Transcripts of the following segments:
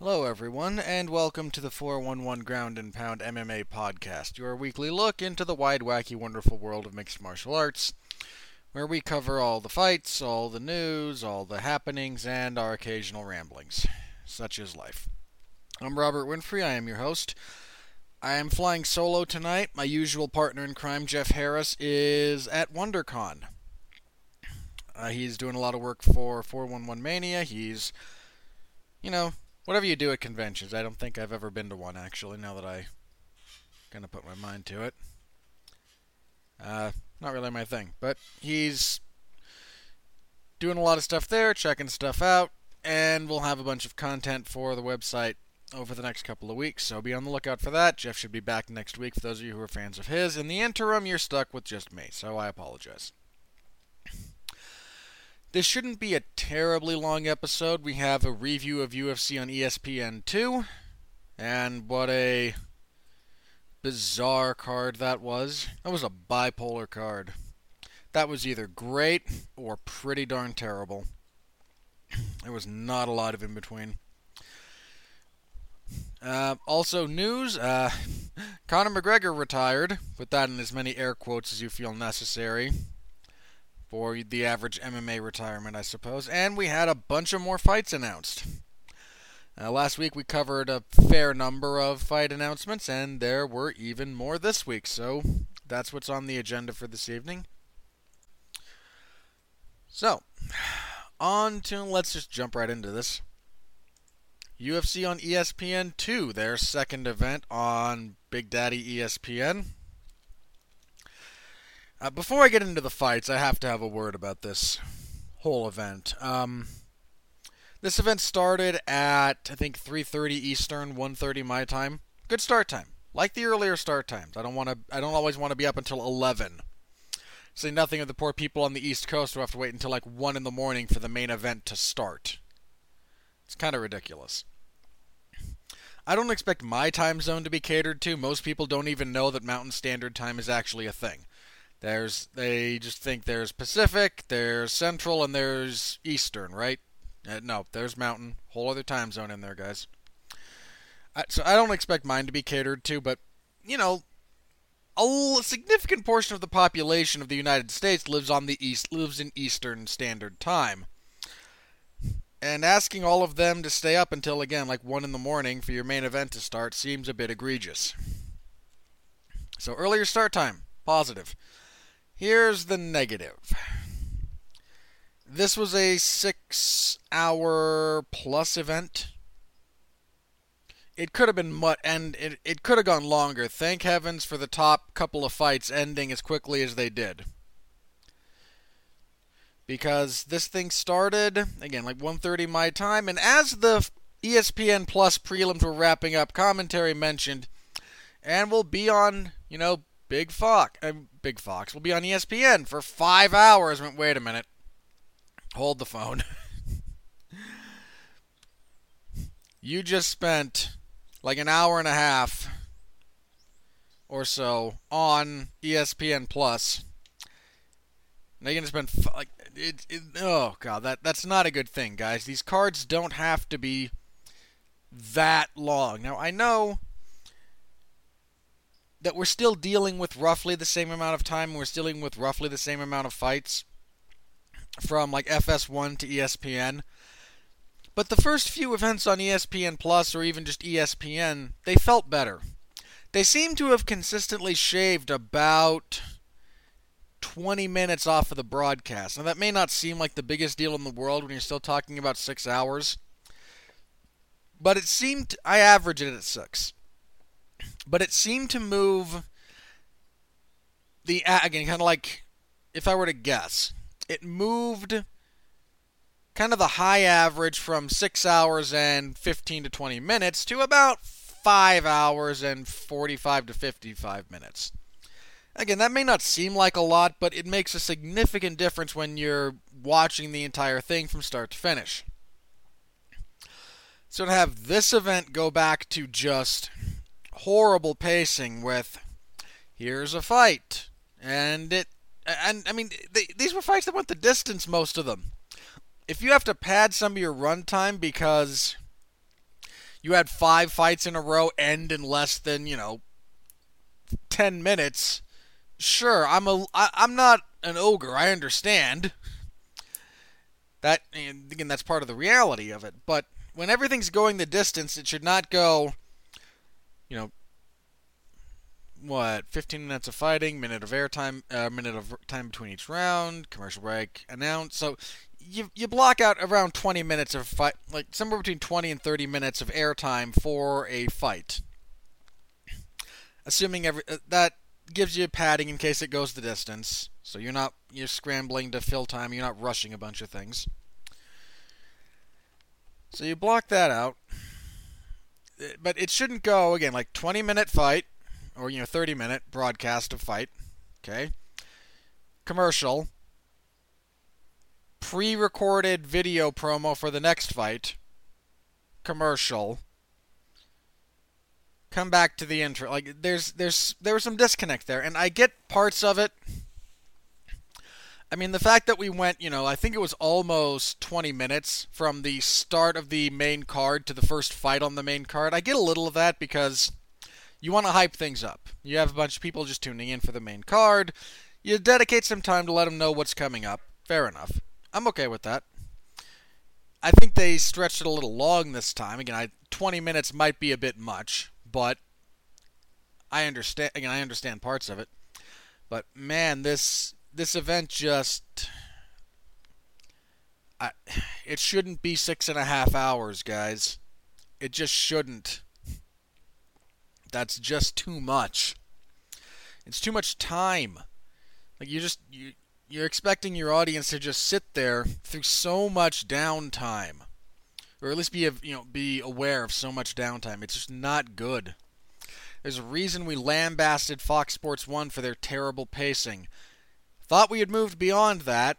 Hello, everyone, and welcome to the 411 Ground and Pound MMA podcast, your weekly look into the wide, wacky, wonderful world of mixed martial arts, where we cover all the fights, all the news, all the happenings, and our occasional ramblings. Such is life. I'm Robert Winfrey, I am your host. I am flying solo tonight. My usual partner in crime, Jeff Harris, is at WonderCon. Uh, he's doing a lot of work for 411 Mania. He's, you know, whatever you do at conventions. I don't think I've ever been to one actually. Now that I kind of put my mind to it, uh, not really my thing. But he's doing a lot of stuff there, checking stuff out, and we'll have a bunch of content for the website over the next couple of weeks. So be on the lookout for that. Jeff should be back next week for those of you who are fans of his. In the interim, you're stuck with just me, so I apologize. This shouldn't be a terribly long episode. We have a review of UFC on ESPN2, and what a bizarre card that was. That was a bipolar card. That was either great or pretty darn terrible. There was not a lot of in between. Uh, also, news uh, Conor McGregor retired. Put that in as many air quotes as you feel necessary for the average MMA retirement, I suppose. And we had a bunch of more fights announced. Uh, last week we covered a fair number of fight announcements, and there were even more this week. So that's what's on the agenda for this evening. So, on to let's just jump right into this. UFC on ESPN 2, their second event on Big Daddy ESPN. Uh, before I get into the fights, I have to have a word about this whole event. Um, this event started at I think 3:30 Eastern, 1:30 my time. Good start time. Like the earlier start times. I don't want to. I don't always want to be up until 11. Say nothing of the poor people on the East Coast who have to wait until like one in the morning for the main event to start. It's kind of ridiculous. I don't expect my time zone to be catered to. Most people don't even know that Mountain Standard Time is actually a thing. There's they just think there's Pacific, there's Central, and there's Eastern, right? Uh, no, there's Mountain. Whole other time zone in there, guys. I, so I don't expect mine to be catered to, but you know, a significant portion of the population of the United States lives on the east, lives in Eastern Standard Time. And asking all of them to stay up until again like one in the morning for your main event to start seems a bit egregious. So earlier start time, positive. Here's the negative. This was a six hour plus event. It could have been much, and it, it could have gone longer. Thank heavens for the top couple of fights ending as quickly as they did. Because this thing started again like 1:30 my time, and as the ESPN Plus prelims were wrapping up, commentary mentioned, and we'll be on you know Big Fox, uh, Big Fox will be on ESPN for five hours. Went, wait a minute, hold the phone. you just spent like an hour and a half or so on ESPN Plus. Now you're gonna spend like it, it, Oh god, that that's not a good thing, guys. These cards don't have to be that long. Now I know that we're still dealing with roughly the same amount of time. We're still dealing with roughly the same amount of fights from like FS1 to ESPN. But the first few events on ESPN Plus or even just ESPN, they felt better. They seem to have consistently shaved about 20 minutes off of the broadcast. Now, that may not seem like the biggest deal in the world when you're still talking about six hours, but it seemed, I averaged it at six but it seemed to move the again kind of like if I were to guess, it moved kind of the high average from 6 hours and 15 to 20 minutes to about 5 hours and 45 to 55 minutes. Again, that may not seem like a lot, but it makes a significant difference when you're watching the entire thing from start to finish. So to have this event go back to just horrible pacing with here's a fight. And it and I mean they, these were fights that went the distance most of them. If you have to pad some of your runtime because you had five fights in a row end in less than you know 10 minutes sure i'm a I, i'm not an ogre i understand. That again that's part of the reality of it. But when everything's going the distance it should not go you know what 15 minutes of fighting minute of airtime uh, minute of time between each round commercial break announce so you you block out around 20 minutes of fight like somewhere between 20 and 30 minutes of airtime for a fight. Assuming every uh, that gives you padding in case it goes the distance. So you're not you're scrambling to fill time you're not rushing a bunch of things. So you block that out but it shouldn't go again like 20 minute fight or you know 30 minute broadcast of fight. Okay. Commercial. Pre-recorded video promo for the next fight. Commercial. Come back to the intro. Like there's there's there was some disconnect there, and I get parts of it. I mean, the fact that we went, you know, I think it was almost 20 minutes from the start of the main card to the first fight on the main card. I get a little of that because you want to hype things up. You have a bunch of people just tuning in for the main card. You dedicate some time to let them know what's coming up. Fair enough. I'm okay with that. I think they stretched it a little long this time. Again, I, 20 minutes might be a bit much, but I understand. Again, I understand parts of it. But man, this this event just I, it shouldn't be six and a half hours, guys. It just shouldn't. That's just too much. It's too much time. Like you just you you're expecting your audience to just sit there through so much downtime, or at least be you know be aware of so much downtime. It's just not good. There's a reason we lambasted Fox Sports One for their terrible pacing. Thought we had moved beyond that.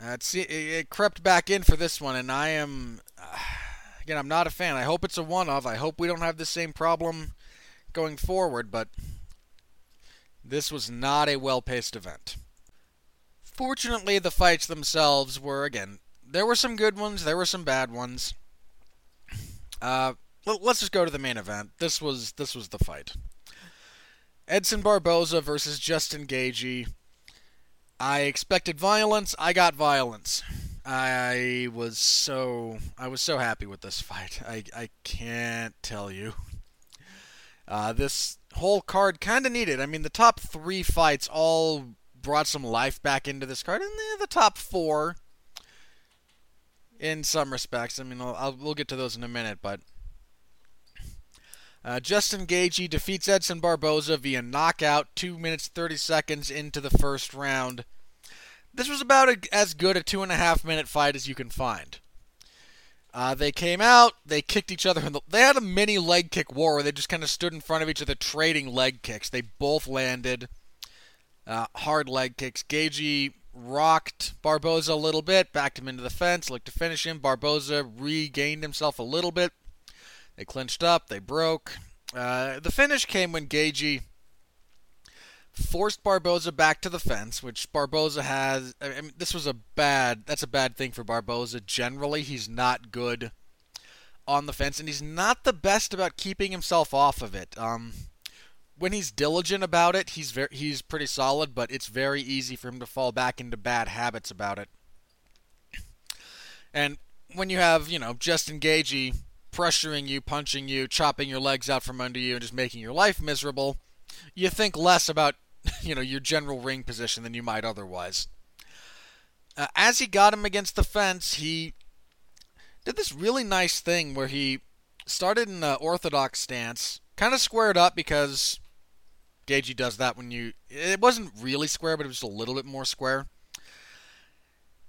Uh, it, it crept back in for this one, and I am. Uh, Again, I'm not a fan. I hope it's a one of. I hope we don't have the same problem going forward, but this was not a well paced event. Fortunately, the fights themselves were, again, there were some good ones, there were some bad ones. Uh, let's just go to the main event. This was this was the fight. Edson Barboza versus Justin Gaethje. I expected violence. I got violence. I was so I was so happy with this fight. I I can't tell you. Uh, this whole card kind of needed. I mean, the top three fights all brought some life back into this card, and the, the top four, in some respects. I mean, I'll, I'll, we'll get to those in a minute, but uh, Justin Gaethje defeats Edson Barboza via knockout, two minutes thirty seconds into the first round. This was about a, as good a two and a half minute fight as you can find. Uh, they came out, they kicked each other in the. They had a mini leg kick war where they just kind of stood in front of each other trading leg kicks. They both landed uh, hard leg kicks. Gaethje rocked Barboza a little bit, backed him into the fence, looked to finish him. Barboza regained himself a little bit. They clinched up, they broke. Uh, the finish came when Gaethje forced Barboza back to the fence, which Barboza has. I mean, this was a bad. That's a bad thing for Barboza. Generally, he's not good on the fence, and he's not the best about keeping himself off of it. Um, when he's diligent about it, he's very he's pretty solid, but it's very easy for him to fall back into bad habits about it. And when you have, you know, Justin Gaethje pressuring you, punching you, chopping your legs out from under you, and just making your life miserable, you think less about you know your general ring position than you might otherwise. Uh, as he got him against the fence, he did this really nice thing where he started in an orthodox stance, kind of squared up because Gaethje does that when you. It wasn't really square, but it was just a little bit more square.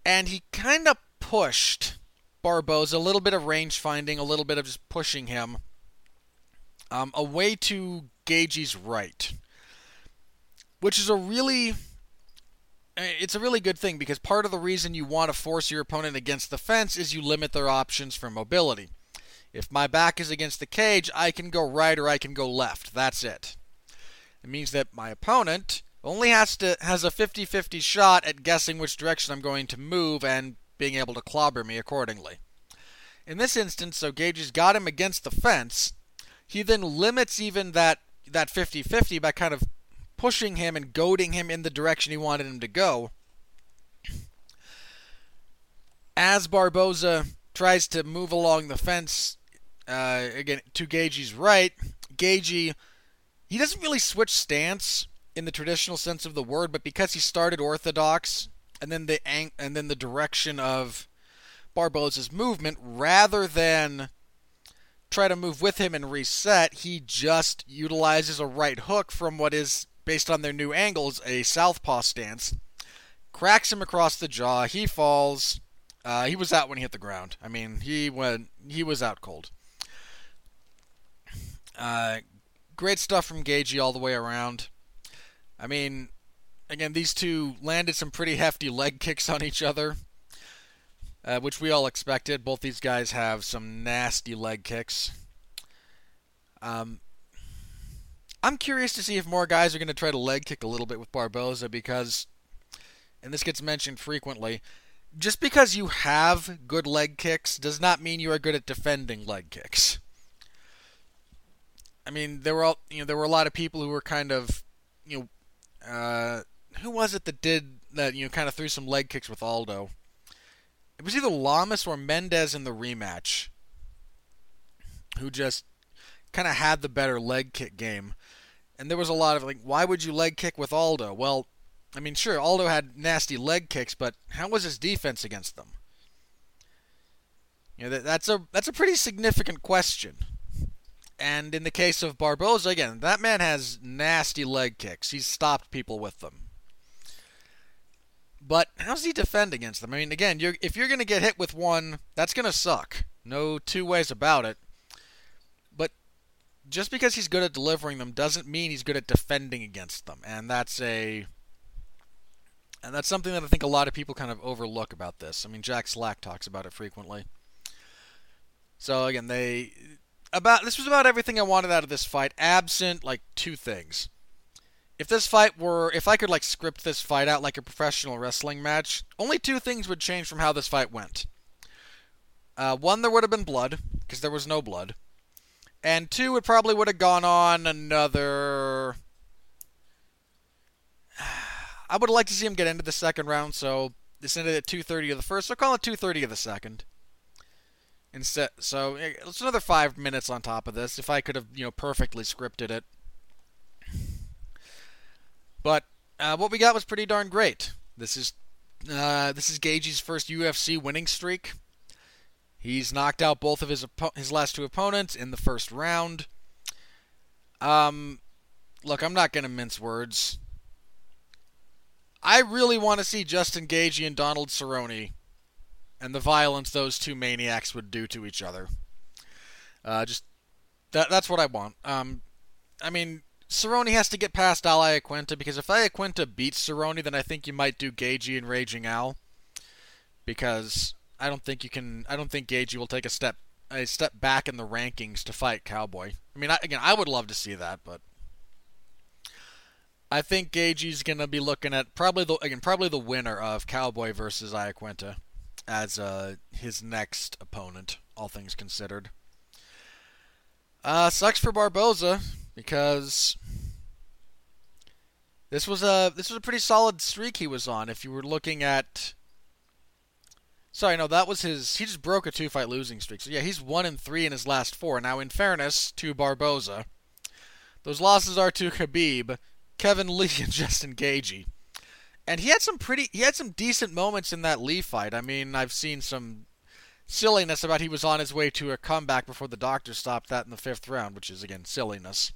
And he kind of pushed Barboza, a little bit of range finding, a little bit of just pushing him um, away to Gaethje's right which is a really it's a really good thing because part of the reason you want to force your opponent against the fence is you limit their options for mobility. If my back is against the cage, I can go right or I can go left. That's it. It means that my opponent only has to has a 50-50 shot at guessing which direction I'm going to move and being able to clobber me accordingly. In this instance, so Gaethje's got him against the fence. He then limits even that that 50-50 by kind of pushing him and goading him in the direction he wanted him to go. As Barboza tries to move along the fence, uh, again to Gaethje's right, Gaethje he doesn't really switch stance in the traditional sense of the word, but because he started orthodox and then the ang- and then the direction of Barboza's movement, rather than try to move with him and reset, he just utilizes a right hook from what is based on their new angles a southpaw stance, cracks him across the jaw. He falls. Uh, he was out when he hit the ground. I mean, he went. He was out cold. Uh, great stuff from Gaethje all the way around. I mean, again, these two landed some pretty hefty leg kicks on each other, uh, which we all expected. Both these guys have some nasty leg kicks. Um, I'm curious to see if more guys are going to try to leg kick a little bit with Barboza because, and this gets mentioned frequently, just because you have good leg kicks does not mean you are good at defending leg kicks. I mean, there were all, you know there were a lot of people who were kind of you know uh, who was it that did that you know kind of threw some leg kicks with Aldo. It was either Lamas or Mendez in the rematch who just kind of had the better leg kick game. And there was a lot of like, why would you leg kick with Aldo? Well, I mean, sure, Aldo had nasty leg kicks, but how was his defense against them? You know, that, that's a that's a pretty significant question. And in the case of Barboza, again, that man has nasty leg kicks. He's stopped people with them. But how's he defend against them? I mean, again, you're, if you're going to get hit with one, that's going to suck. No two ways about it. But just because he's good at delivering them doesn't mean he's good at defending against them. And that's a and that's something that I think a lot of people kind of overlook about this. I mean, Jack Slack talks about it frequently. So again, they about this was about everything I wanted out of this fight, absent like two things. If this fight were, if I could like script this fight out like a professional wrestling match, only two things would change from how this fight went. Uh, one, there would have been blood because there was no blood, and two, it probably would have gone on another. I would like to see him get into the second round, so this ended at 2:30 of the first. So call it 2:30 of the second. Instead, so it's another five minutes on top of this. If I could have, you know, perfectly scripted it, but uh, what we got was pretty darn great. This is uh, this is Gaethje's first UFC winning streak. He's knocked out both of his his last two opponents in the first round. Um, look, I'm not going to mince words. I really want to see Justin Gaethje and Donald Cerrone and the violence those two maniacs would do to each other. Uh, just that that's what I want. Um, I mean, Cerrone has to get past Al Iaquinta because if Iaquinta beats Cerrone, then I think you might do Gaethje and Raging Al. Because I don't think you can. I don't think Gaethje will take a step a step back in the rankings to fight Cowboy. I mean, I, again, I would love to see that, but I think Gaethje's gonna be looking at probably the again probably the winner of Cowboy versus Iaquinta as uh, his next opponent, all things considered. Uh, sucks for Barboza because this was a this was a pretty solid streak he was on. If you were looking at, sorry, no, that was his. He just broke a two fight losing streak. So yeah, he's one and three in his last four. Now, in fairness to Barboza, those losses are to Khabib, Kevin Lee, and Justin Gaethje and he had some pretty he had some decent moments in that Lee fight. I mean, I've seen some silliness about he was on his way to a comeback before the doctor stopped that in the fifth round, which is again silliness.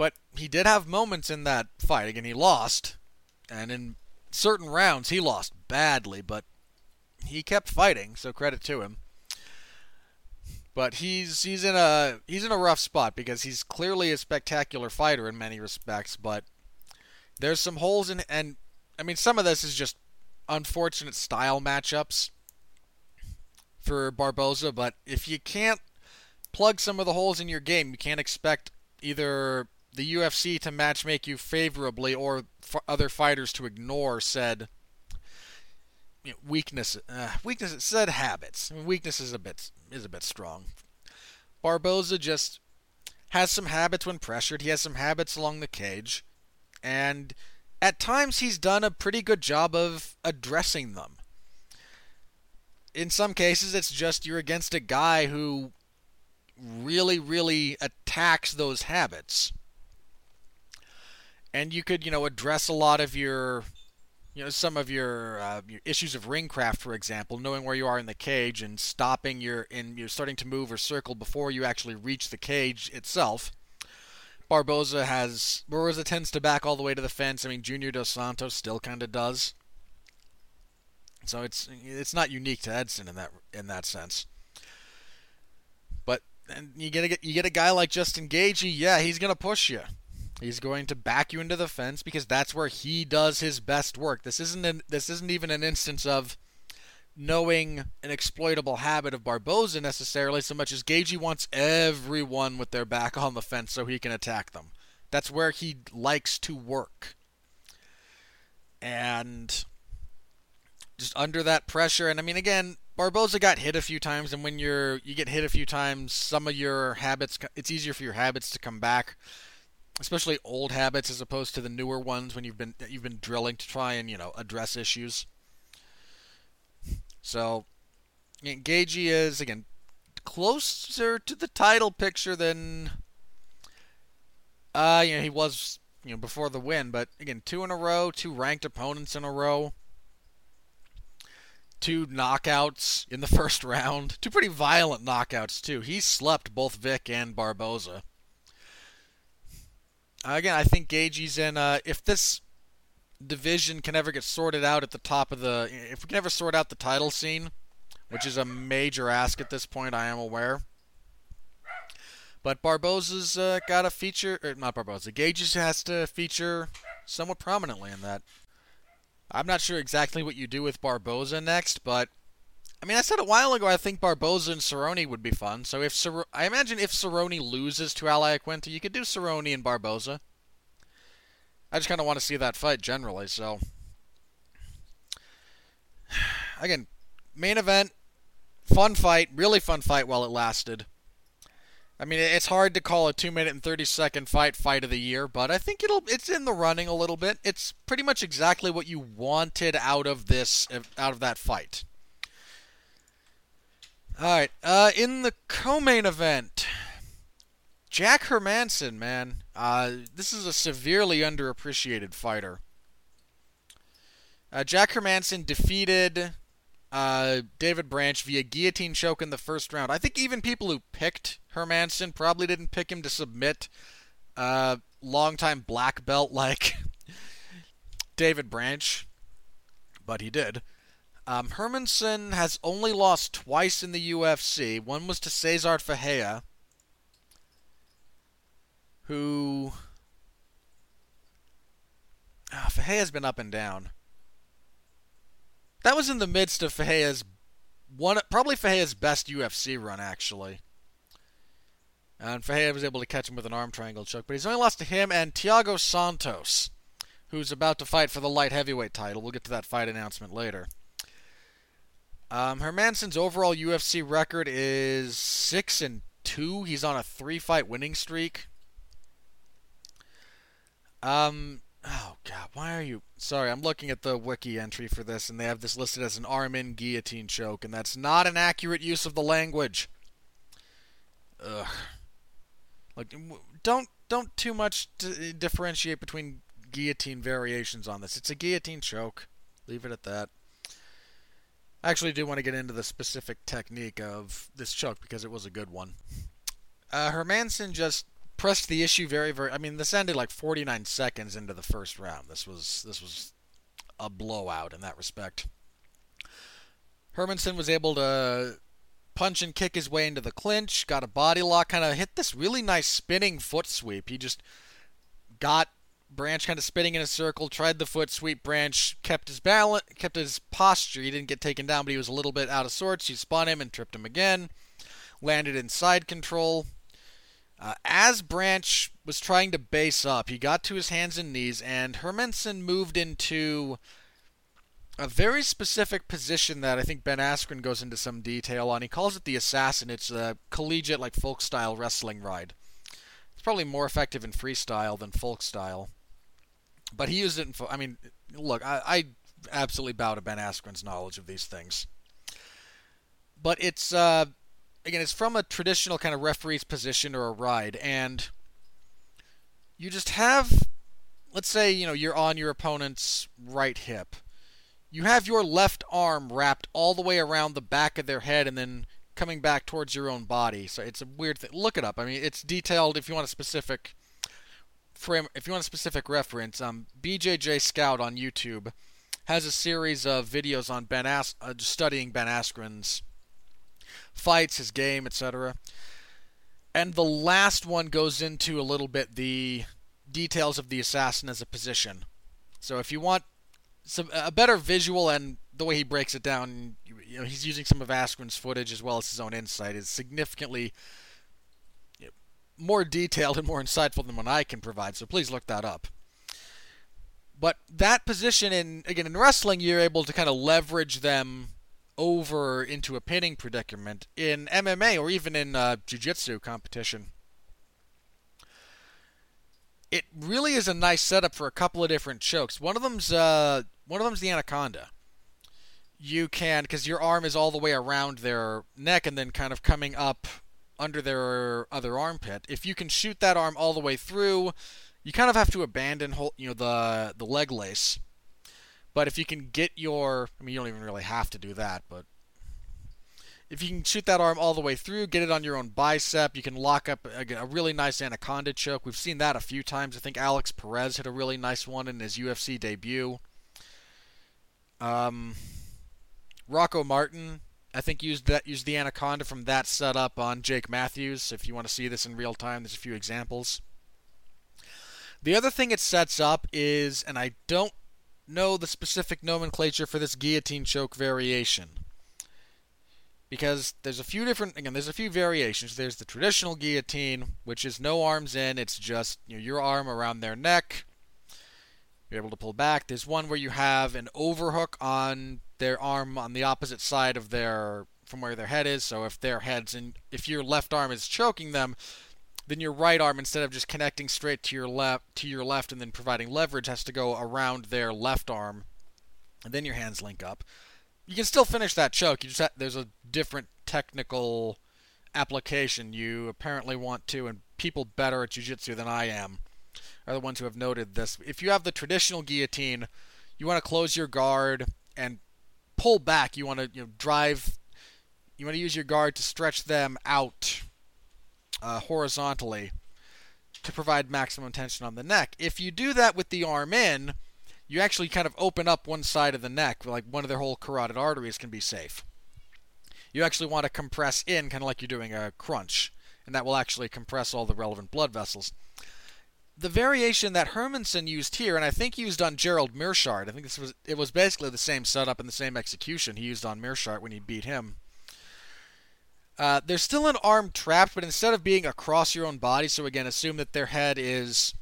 But he did have moments in that fight. Again, he lost, and in certain rounds he lost badly, but he kept fighting, so credit to him. But he's he's in a he's in a rough spot because he's clearly a spectacular fighter in many respects, but there's some holes in, and I mean, some of this is just unfortunate style matchups for Barboza, but if you can't plug some of the holes in your game, you can't expect either the UFC to matchmake you favorably or other fighters to ignore said you know, weakness. Uh, weakness. Said habits. I mean, weakness is a bit is a bit strong. Barboza just has some habits when pressured. He has some habits along the cage, and at times he's done a pretty good job of addressing them. In some cases, it's just you're against a guy who really, really attacks those habits. And you could, you know, address a lot of your, you know, some of your, uh, your issues of ringcraft, for example, knowing where you are in the cage and stopping your, and you're starting to move or circle before you actually reach the cage itself. Barboza has Barboza tends to back all the way to the fence. I mean, Junior Dos Santos still kind of does. So it's it's not unique to Edson in that in that sense But and you get a, you get a guy like Justin Gaethje, yeah, he's gonna push you. He's going to back you into the fence because that's where he does his best work. This isn't an, this isn't even an instance of knowing an exploitable habit of Barboza necessarily so much as Gaethje wants everyone with their back on the fence so he can attack them. That's where he likes to work. And just under that pressure and I mean again, Barboza got hit a few times, and when you're you get hit a few times, some of your habits it's easier for your habits to come back, especially old habits as opposed to the newer ones when you've been you've been drilling to try and you know address issues. So, know, is again closer to the title picture than uh you know he was you know before the win, but again two in a row, two ranked opponents in a row two knockouts in the first round. Two pretty violent knockouts, too. He slept both Vick and Barboza. Again, I think Gaethje's in. Uh, if this division can ever get sorted out at the top of the. If we can ever sort out the title scene, which is a major ask at this point, I am aware. But Barboza's uh, got a feature. Or not Barboza. Gaethje's has to feature somewhat prominently in that. I'm not sure exactly what you do with Barboza next, but I mean, I said a while ago I think Barboza and Cerrone would be fun. So if Cer- I imagine if Cerrone loses to Al Iaquinta, you could do Cerrone and Barboza. I just kind of want to see that fight generally. So again, main event, fun fight, really fun fight while it lasted. I mean, it's hard to call a two minute and thirty second fight fight of the year, but I think it'll it's in the running a little bit. It's pretty much exactly what you wanted out of this out of that fight. All right, uh, in the co-main event, Jack Hermansson, man, uh, this is a severely underappreciated fighter. Uh, Jack Hermansson defeated uh, David Branch via guillotine choke in the first round. I think even people who picked Hermansson probably didn't pick him to submit uh, longtime black belt like David Branch, but he did. Um, Hermansson has only lost twice in the UFC. One was to Cesar Ferreira, who. Ah, Ferreira's been up and down. That was in the midst of Ferreira's one, probably Ferreira's best UFC run, actually. And Ferreira was able to catch him with an arm triangle choke, but he's only lost to him and Thiago Santos, who's about to fight for the light heavyweight title. We'll get to that fight announcement later. Um, Hermansson's overall UFC record is six and two. He's on a three-fight winning streak. Um, Oh God, why are you? Sorry, I'm looking at the wiki entry for this, and they have this listed as an arm-in guillotine choke, and that's not an accurate use of the language. Ugh. Like, don't don't too much differentiate between guillotine variations on this. It's a guillotine choke. Leave it at that. I actually do want to get into the specific technique of this choke because it was a good one. Uh, Hermansson just pressed the issue very, very. I mean, this ended like 49 seconds into the first round. This was this was a blowout in that respect. Hermansson was able to punch and kick his way into the clinch, got a body lock, kind of hit this really nice spinning foot sweep. He just got Branch kind of spinning in a circle, tried the foot sweep. Branch kept his balance, kept his posture. He didn't get taken down, but he was a little bit out of sorts. He spun him and tripped him again. Landed in side control. Uh, as Branch was trying to base up, he got to his hands and knees, and Hermansson moved into a very specific position that I think Ben Askren goes into some detail on. He calls it the assassin. It's a collegiate, like folk style wrestling ride. It's probably more effective in freestyle than folk style. But he used it in. I mean, look, I, I absolutely bow to Ben Askren's knowledge of these things. But it's uh, again, it's from a traditional kind of referee's position or a ride, and you just have, let's say, you know, you're on your opponent's right hip you have your left arm wrapped all the way around the back of their head and then coming back towards your own body. So it's a weird thing. Look it up. I mean, it's detailed. If you want a specific if you want a specific reference, um, BJJ Scout on YouTube has a series of videos on Ben As- uh, studying Ben Askren's fights, his game, etc. And the last one goes into a little bit the details of the assassin as a position. So if you want some a better visual and the way he breaks it down. You know, he's using some of Askren's footage as well as his own insight is significantly more detailed and more insightful than what I can provide. So please look that up. But that position in again in wrestling, you're able to kind of leverage them over into a pinning predicament. In MMA or even in uh, jiu-jitsu competition, it really is a nice setup for a couple of different chokes. One of them's uh, one of them's the anaconda. You can because your arm is all the way around their neck and then kind of coming up under their other armpit. If you can shoot that arm all the way through, you kind of have to abandon you know the the leg lace. But if you can get your, I mean, you don't even really have to do that, but if you can shoot that arm all the way through, get it on your own bicep, you can lock up a, a, really nice anaconda choke. We've seen that a few times. I think Alex Perez hit a really nice one in his UFC debut. Um, Rocco Martin, I think used that used the anaconda from that setup on Jake Matthews. If you want to see this in real time, there's a few examples. The other thing it sets up is, and I don't know the specific nomenclature for this guillotine choke variation because there's a few different again there's a few variations there's the traditional guillotine which is no arms in it's just you know, your arm around their neck you're able to pull back. There's one where you have an overhook on their arm on the opposite side of their from where their head is. So if their heads and if your left arm is choking them then your right arm instead of just connecting straight to your left to your left and then providing leverage has to go around their left arm. And then your hands link up. You can still finish that choke. You just have, there's a different technical application. You apparently want to, and people better at jiu-jitsu than I am are the ones who have noted this. If you have the traditional guillotine, you want to close your guard and pull back. You want to you know drive. You want to use your guard to stretch them out uh, horizontally to provide maximum tension on the neck. If you do that with the arm in, you actually kind of open up one side of the neck, like one of their whole carotid arteries can be safe. You actually want to compress in, kind of like you're doing a crunch, and that will actually compress all the relevant blood vessels. The variation that Hermansson used here, and I think used on Gerald Meerschaert, I think this was it was basically the same setup and the same execution he used on Meerschaert when he beat him. Uh, there's still an arm trapped, but instead of being across your own body, so again, assume that their head is,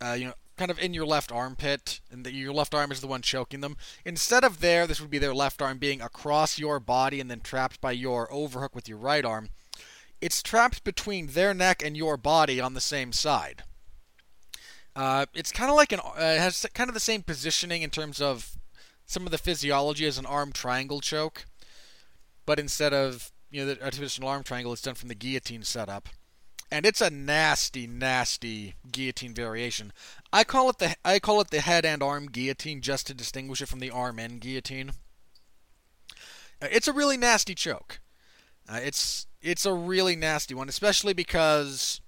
uh, you know, kind of in your left armpit, and that your left arm is the one choking them. Instead of there, this would be their left arm being across your body and then trapped by your overhook with your right arm. It's trapped between their neck and your body on the same side. Uh, it's kind of like an. Uh, it has kind of the same positioning in terms of some of the physiology as an arm triangle choke, but instead of you know the traditional arm triangle, it's done from the guillotine setup and it's a nasty, nasty guillotine variation. I call it the I call it the head and arm guillotine just to distinguish it from the arm and guillotine. Uh, it's a really nasty choke. Uh, it's it's a really nasty one, especially because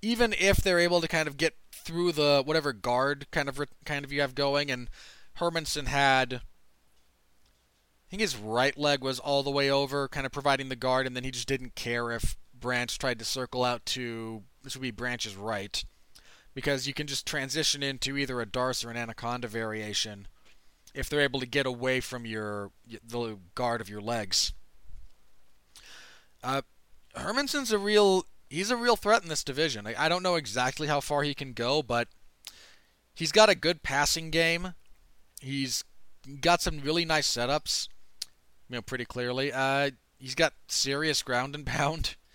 even if they're able to kind of get through the whatever guard kind of kind of you have going, and Hermansson had, I think his right leg was all the way over, kind of providing the guard, and then he just didn't care if Branch tried to circle out to this would be Branch's right, because you can just transition into either a Darce or an Anaconda variation if they're able to get away from your the guard of your legs. Uh, Hermansson's a real he's a real threat in this division. I, I don't know exactly how far he can go, but he's got a good passing game. He's got some really nice setups, you know, pretty clearly. Uh, he's got serious ground and pound.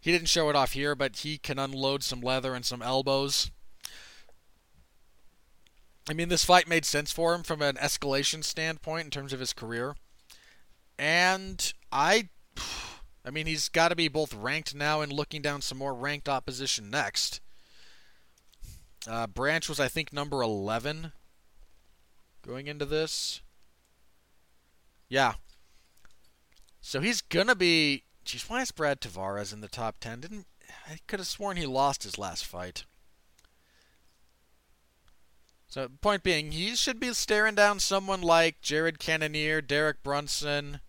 He didn't show it off here, but he can unload some leather and some elbows. I mean, this fight made sense for him from an escalation standpoint in terms of his career. And I I mean, he's got to be both ranked now and looking down some more ranked opposition next. Uh, Branch was, I think, number 11 going into this. Yeah. So he's going to be. Geez, why is Brad Tavares in the top 10? Didn't I could have sworn he lost his last fight. So, point being, he should be staring down someone like Jared Cannonier, Derek Brunson,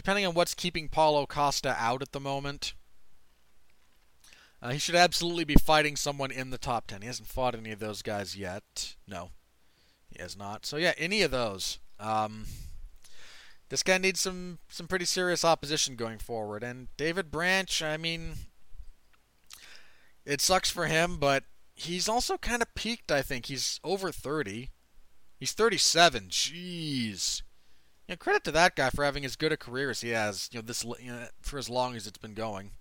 depending on what's keeping Paulo Costa out at the moment. Uh, he should absolutely be fighting someone in the top 10. He hasn't fought any of those guys yet. No, he has not. So, yeah, any of those. Um, this guy needs some, some pretty serious opposition going forward. And David Branch, I mean, it sucks for him, but he's also kind of peaked, I think. He's over 30. He's 37. Jeez know, credit to that guy for having as good a career as he has. You know, this you know, for as long as it's been going.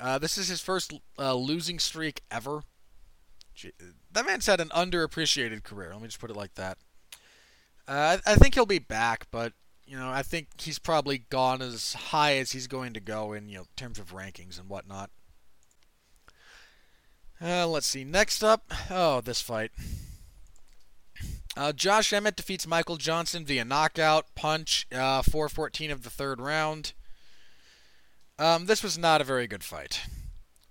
Uh, this is his first uh, losing streak ever. That man's had an underappreciated career. Let me just put it like that. Uh, I, I think he'll be back, but you know, I think he's probably gone as high as he's going to go in you know terms of rankings and whatnot. Uh, let's see. Next up, oh, this fight. Uh, Josh Emmett defeats Michael Johnson via knockout punch, uh, 414 of the third round. Um, this was not a very good fight.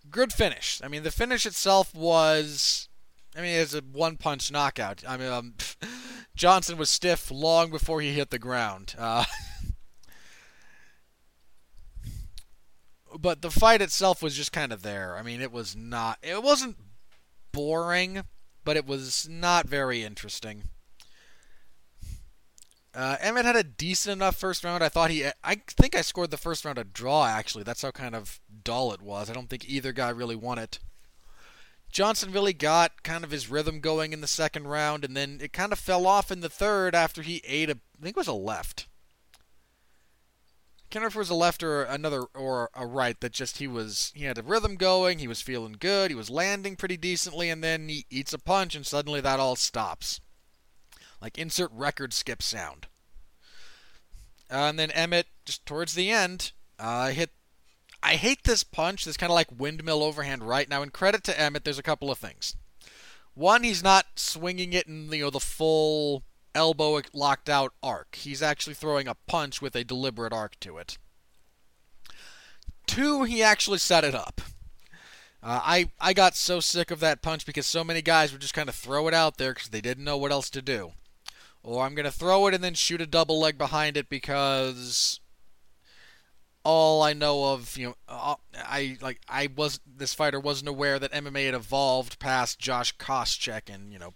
Good finish. I mean, the finish itself was. I mean, it's a one punch knockout. I mean, um, Johnson was stiff long before he hit the ground. Uh, but the fight itself was just kind of there. I mean, it was not. It wasn't boring but it was not very interesting. Uh, Emmett had a decent enough first round. I thought he. I think I scored the first round a draw. Actually, that's how kind of dull it was. I don't think either guy really won it. Johnson really got kind of his rhythm going in the second round, and then it kind of fell off in the third after he ate a. I think it was a left can't remember if it was a left or another or a right that just he was he had a rhythm going, he was feeling good, he was landing pretty decently, and then he eats a punch and suddenly that all stops. Like insert record skip sound. Uh, and then Emmett just towards the end uh, hit. I hate this punch. This kind of like windmill overhand right now. In credit to Emmett, there's a couple of things. One, he's not swinging it in you know the full elbow locked out arc. He's actually throwing a punch with a deliberate arc to it. Two, he actually set it up. Uh, I I got so sick of that punch because so many guys would just kind of throw it out there because they didn't know what else to do, or I'm gonna throw it and then shoot a double leg behind it because all I know of you know I like I was this fighter wasn't aware that MMA had evolved past Josh Koscheck and you know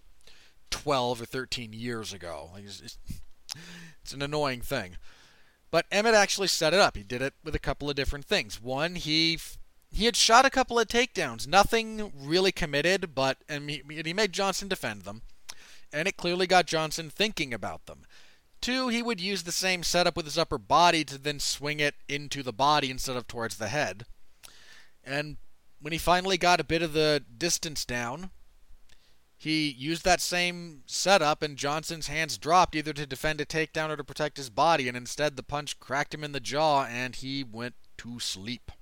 12 or 13 years ago. It's, it's, it's an annoying thing. But Emmett actually set it up. He did it with a couple of different things. One, he he had shot a couple of takedowns, nothing really committed, but and he, he made Johnson defend them, and it clearly got Johnson thinking about them. Two, he would use the same setup with his upper body to then swing it into the body instead of towards the head. And when he finally got a bit of the distance down, he used that same setup, and Johnson's hands dropped either to defend a takedown or to protect his body, and instead the punch cracked him in the jaw, and he went to sleep.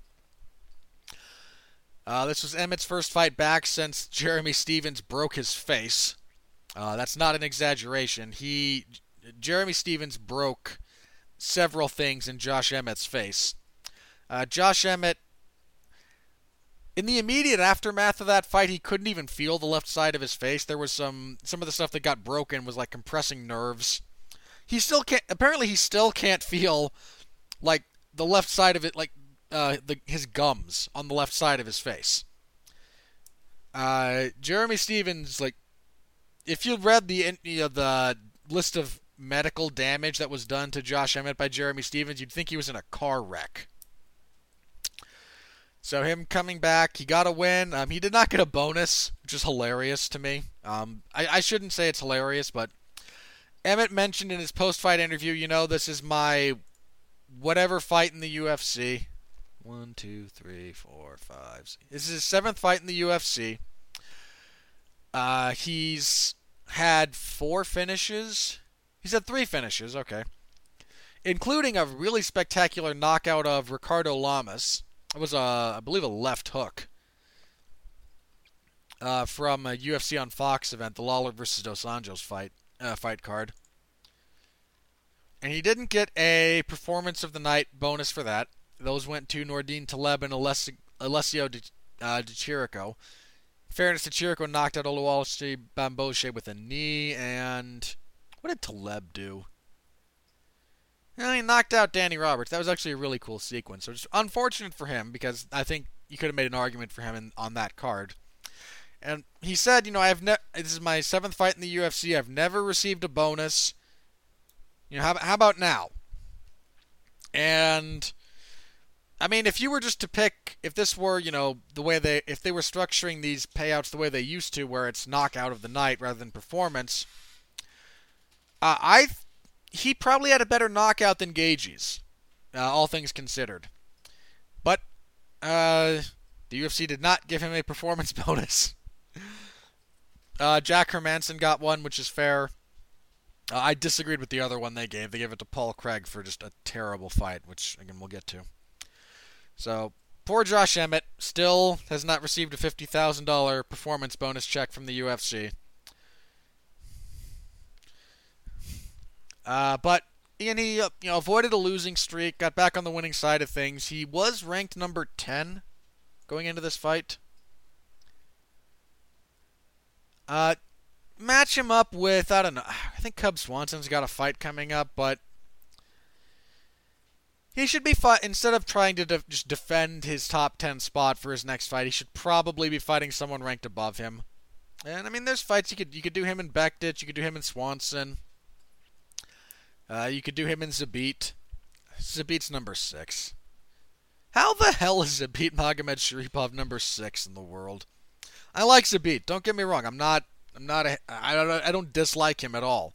Uh, this was Emmett's first fight back since Jeremy Stephens broke his face. Uh, that's not an exaggeration. He, Jeremy Stephens broke several things in Josh Emmett's face. Uh, Josh Emmett in the immediate aftermath of that fight, he couldn't even feel the left side of his face. There was some some of the stuff that got broken was like compressing nerves. He still can't. Apparently, he still can't feel like the left side of it, like uh, the his gums on the left side of his face. Uh, Jeremy Stephens, like, if you read the you know, the list of medical damage that was done to Josh Emmett by Jeremy Stephens, you'd think he was in a car wreck. So him coming back, he got a win. Um, he did not get a bonus, which is hilarious to me. Um, I, I shouldn't say it's hilarious, but Emmett mentioned in his post-fight interview, you know, this is my whatever fight in the UFC. One, two, three, four, five. Six. This is his seventh fight in the UFC. Uh, he's had four finishes. He's had three finishes, okay. Including a really spectacular knockout of Ricardo Lamas. It was, a, I believe, a left hook. Uh, from a UFC on Fox event, the Lawler versus Dos Anjos fight, uh, fight card. And he didn't get a performance of the night bonus for that. Those went to Nordine Taleb and Alessio De, uh, Chirico. Fairness to Chirico knocked out Oluwale Bamgbose with a knee, and what did Taleb do? Well, he knocked out Danny Roberts. That was actually a really cool sequence. So it's unfortunate for him because I think you could have made an argument for him in, on that card. And he said, you know, I've ne- this is my seventh fight in the UFC. I've never received a bonus. You know, how, how about now? And I mean, if you were just to pick, if this were, you know, the way they, if they were structuring these payouts the way they used to, where it's knockout of the night rather than performance, uh, I, he probably had a better knockout than Gaethje's, uh, all things considered. But uh, the UFC did not give him a performance bonus. Uh, Jack Hermansson got one, which is fair. Uh, I disagreed with the other one they gave. They gave it to Paul Craig for just a terrible fight, which again we'll get to. So poor Josh Emmett still has not received a fifty thousand dollar performance bonus check from the UFC. Uh, but and he uh, you know avoided a losing streak, got back on the winning side of things. He was ranked number ten going into this fight. Uh, match him up with I don't know. I think Cub Swanson's got a fight coming up, but he should be fight instead of trying to de- just defend his top 10 spot for his next fight. He should probably be fighting someone ranked above him. And I mean, there's fights you could you could do him in Bektic, you could do him in Swanson. Uh, you could do him in Zabit. Zabit's number six. How the hell is Zabit Magomedsharipov number six in the world? I like Zabit. Don't get me wrong. I'm not. I'm not. A, I don't. I don't dislike him at all.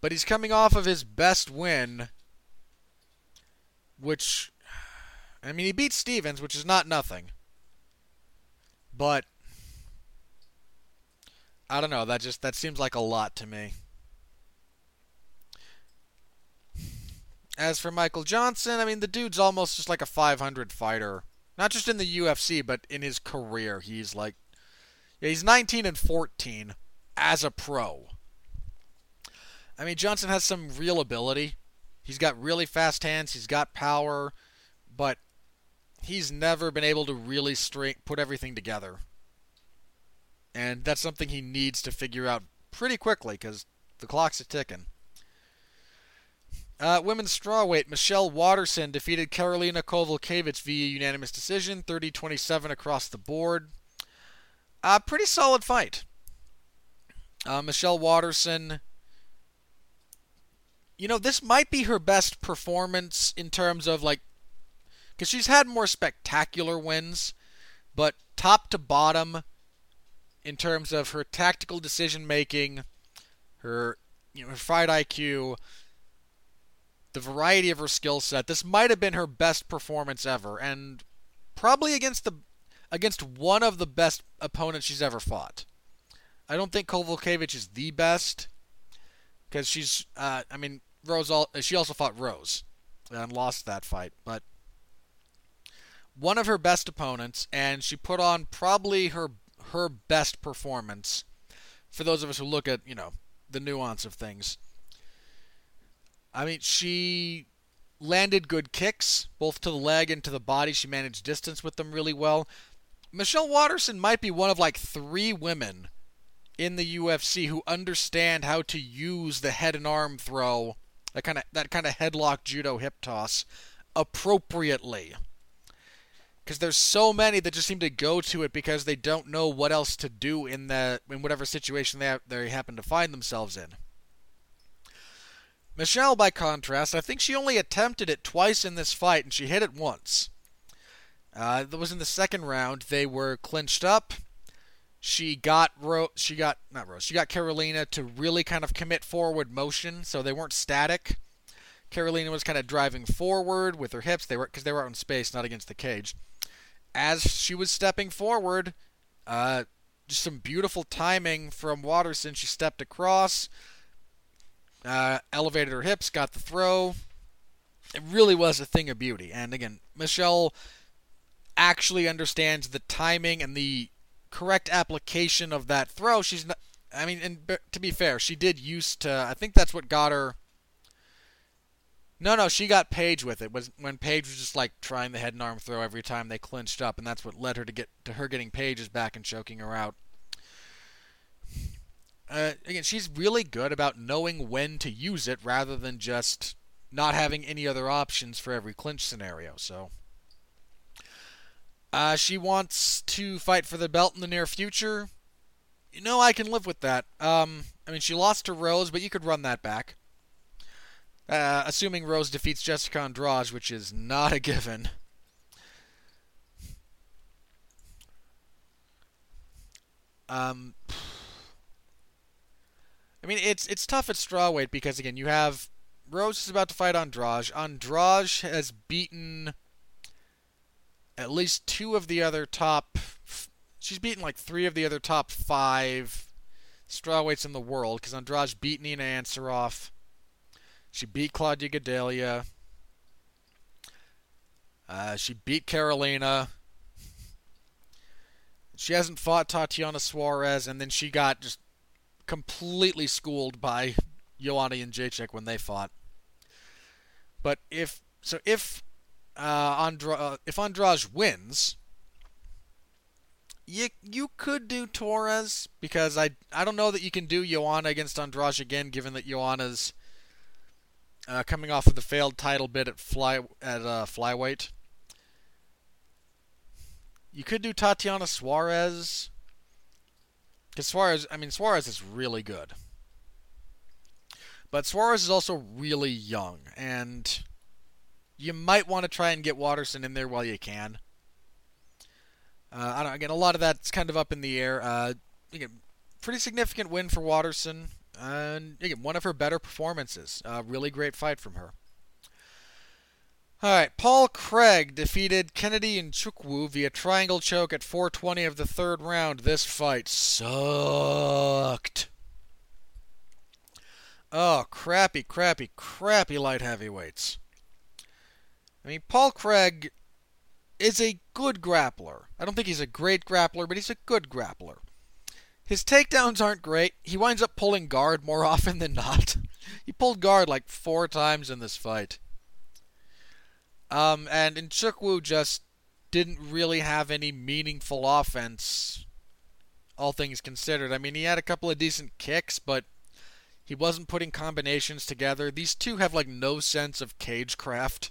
But he's coming off of his best win which I mean he beat Stephens, which is not nothing. But I don't know, that just that seems like a lot to me. As for Michael Johnson, I mean the dude's almost just like a 500 fighter. Not just in the UFC, but in his career. He's like yeah, he's 19 and 14 as a pro. I mean, Johnson has some real ability. He's got really fast hands, he's got power, but he's never been able to really straight put everything together. And that's something he needs to figure out pretty quickly because the clock's a ticking. Uh, women's strawweight, Michelle Waterson defeated Karolina Kowalkiewicz via unanimous decision, 30-27 across the board. Uh, pretty solid fight. Uh, Michelle Waterson you know, this might be her best performance in terms of like, because she's had more spectacular wins, but top to bottom, in terms of her tactical decision making, her you know her fight IQ, the variety of her skill set, this might have been her best performance ever, and probably against the against one of the best opponents she's ever fought. I don't think Kowalkiewicz is the best because she's, uh, I mean, Rose. All, She also fought Rose and lost that fight, but one of her best opponents, and she put on probably her her best performance. For those of us who look at you know the nuance of things, I mean she landed good kicks both to the leg and to the body. She managed distance with them really well. Michelle Waterson might be one of like three women in the UFC who understand how to use the head and arm throw that kind of that kind of headlock judo hip toss appropriately. Because there's so many that just seem to go to it because they don't know what else to do in the in whatever situation they have, they happen to find themselves in. Michelle, by contrast, I think she only attempted it twice in this fight, and she hit it once. Uh, that was in the second round. They were clinched up. She got Ro- she got not Rose. She got Karolina to really kind of commit forward motion, so they weren't static. Karolina was kind of driving forward with her hips. They were because they were out in space, not against the cage. As she was stepping forward, uh, just some beautiful timing from Waterson. She stepped across, uh, elevated her hips, got the throw. It really was a thing of beauty. And again, Michelle actually understands the timing and the correct application of that throw. She's not. I mean, and to be fair, she did used to. I think that's what got her. No, no, she got Paige with it. Was when Paige was just like trying the head and arm throw every time they clinched up, and that's what led her to get to her getting Paige's back and choking her out. Uh, again, she's really good about knowing when to use it rather than just not having any other options for every clinch scenario. So uh, she wants to fight for the belt in the near future. You know, I can live with that. Um, I mean, she lost to Rose, but you could run that back. Uh, assuming Rose defeats Jessica Andrade, which is not a given. Um, I mean, it's it's tough at strawweight because again, you have Rose is about to fight Andrade. Andrade has beaten at least two of the other top. She's beaten like three of the other top five strawweights in the world because Andrade beat Nina Ansaroff. She beat Claudia Gadelha. Uh, she beat Karolina. She hasn't fought Tatiana Suarez, and then she got just completely schooled by Joanna Jędrzejczyk when they fought. But if so, if uh, Andra, uh, if Andrade wins, you you could do Torres because I I don't know that you can do Joanna against Andrade again, given that Joanna's uh, coming off of the failed title bid at fly at uh, flyweight. You could do Tatiana Suarez. Because Suarez, I mean, Suarez is really good. But Suarez is also really young, and you might want to try and get Waterson in there while you can. Uh, again, a lot of that's kind of up in the air. Uh, again, pretty significant win for Waterson, and again, one of her better performances. Uh, really great fight from her. All right, Paul Craig defeated Kennedy Nzechukwu via triangle choke at 420 of the third round. This fight sucked. Oh, crappy, crappy, crappy light heavyweights. I mean, Paul Craig is a good grappler. I don't think he's a great grappler, but he's a good grappler. His takedowns aren't great. He winds up pulling guard more often than not. he pulled guard like four times in this fight. Um, and Nzechukwu just didn't really have any meaningful offense, all things considered. I mean, he had a couple of decent kicks, but he wasn't putting combinations together. These two have like no sense of cagecraft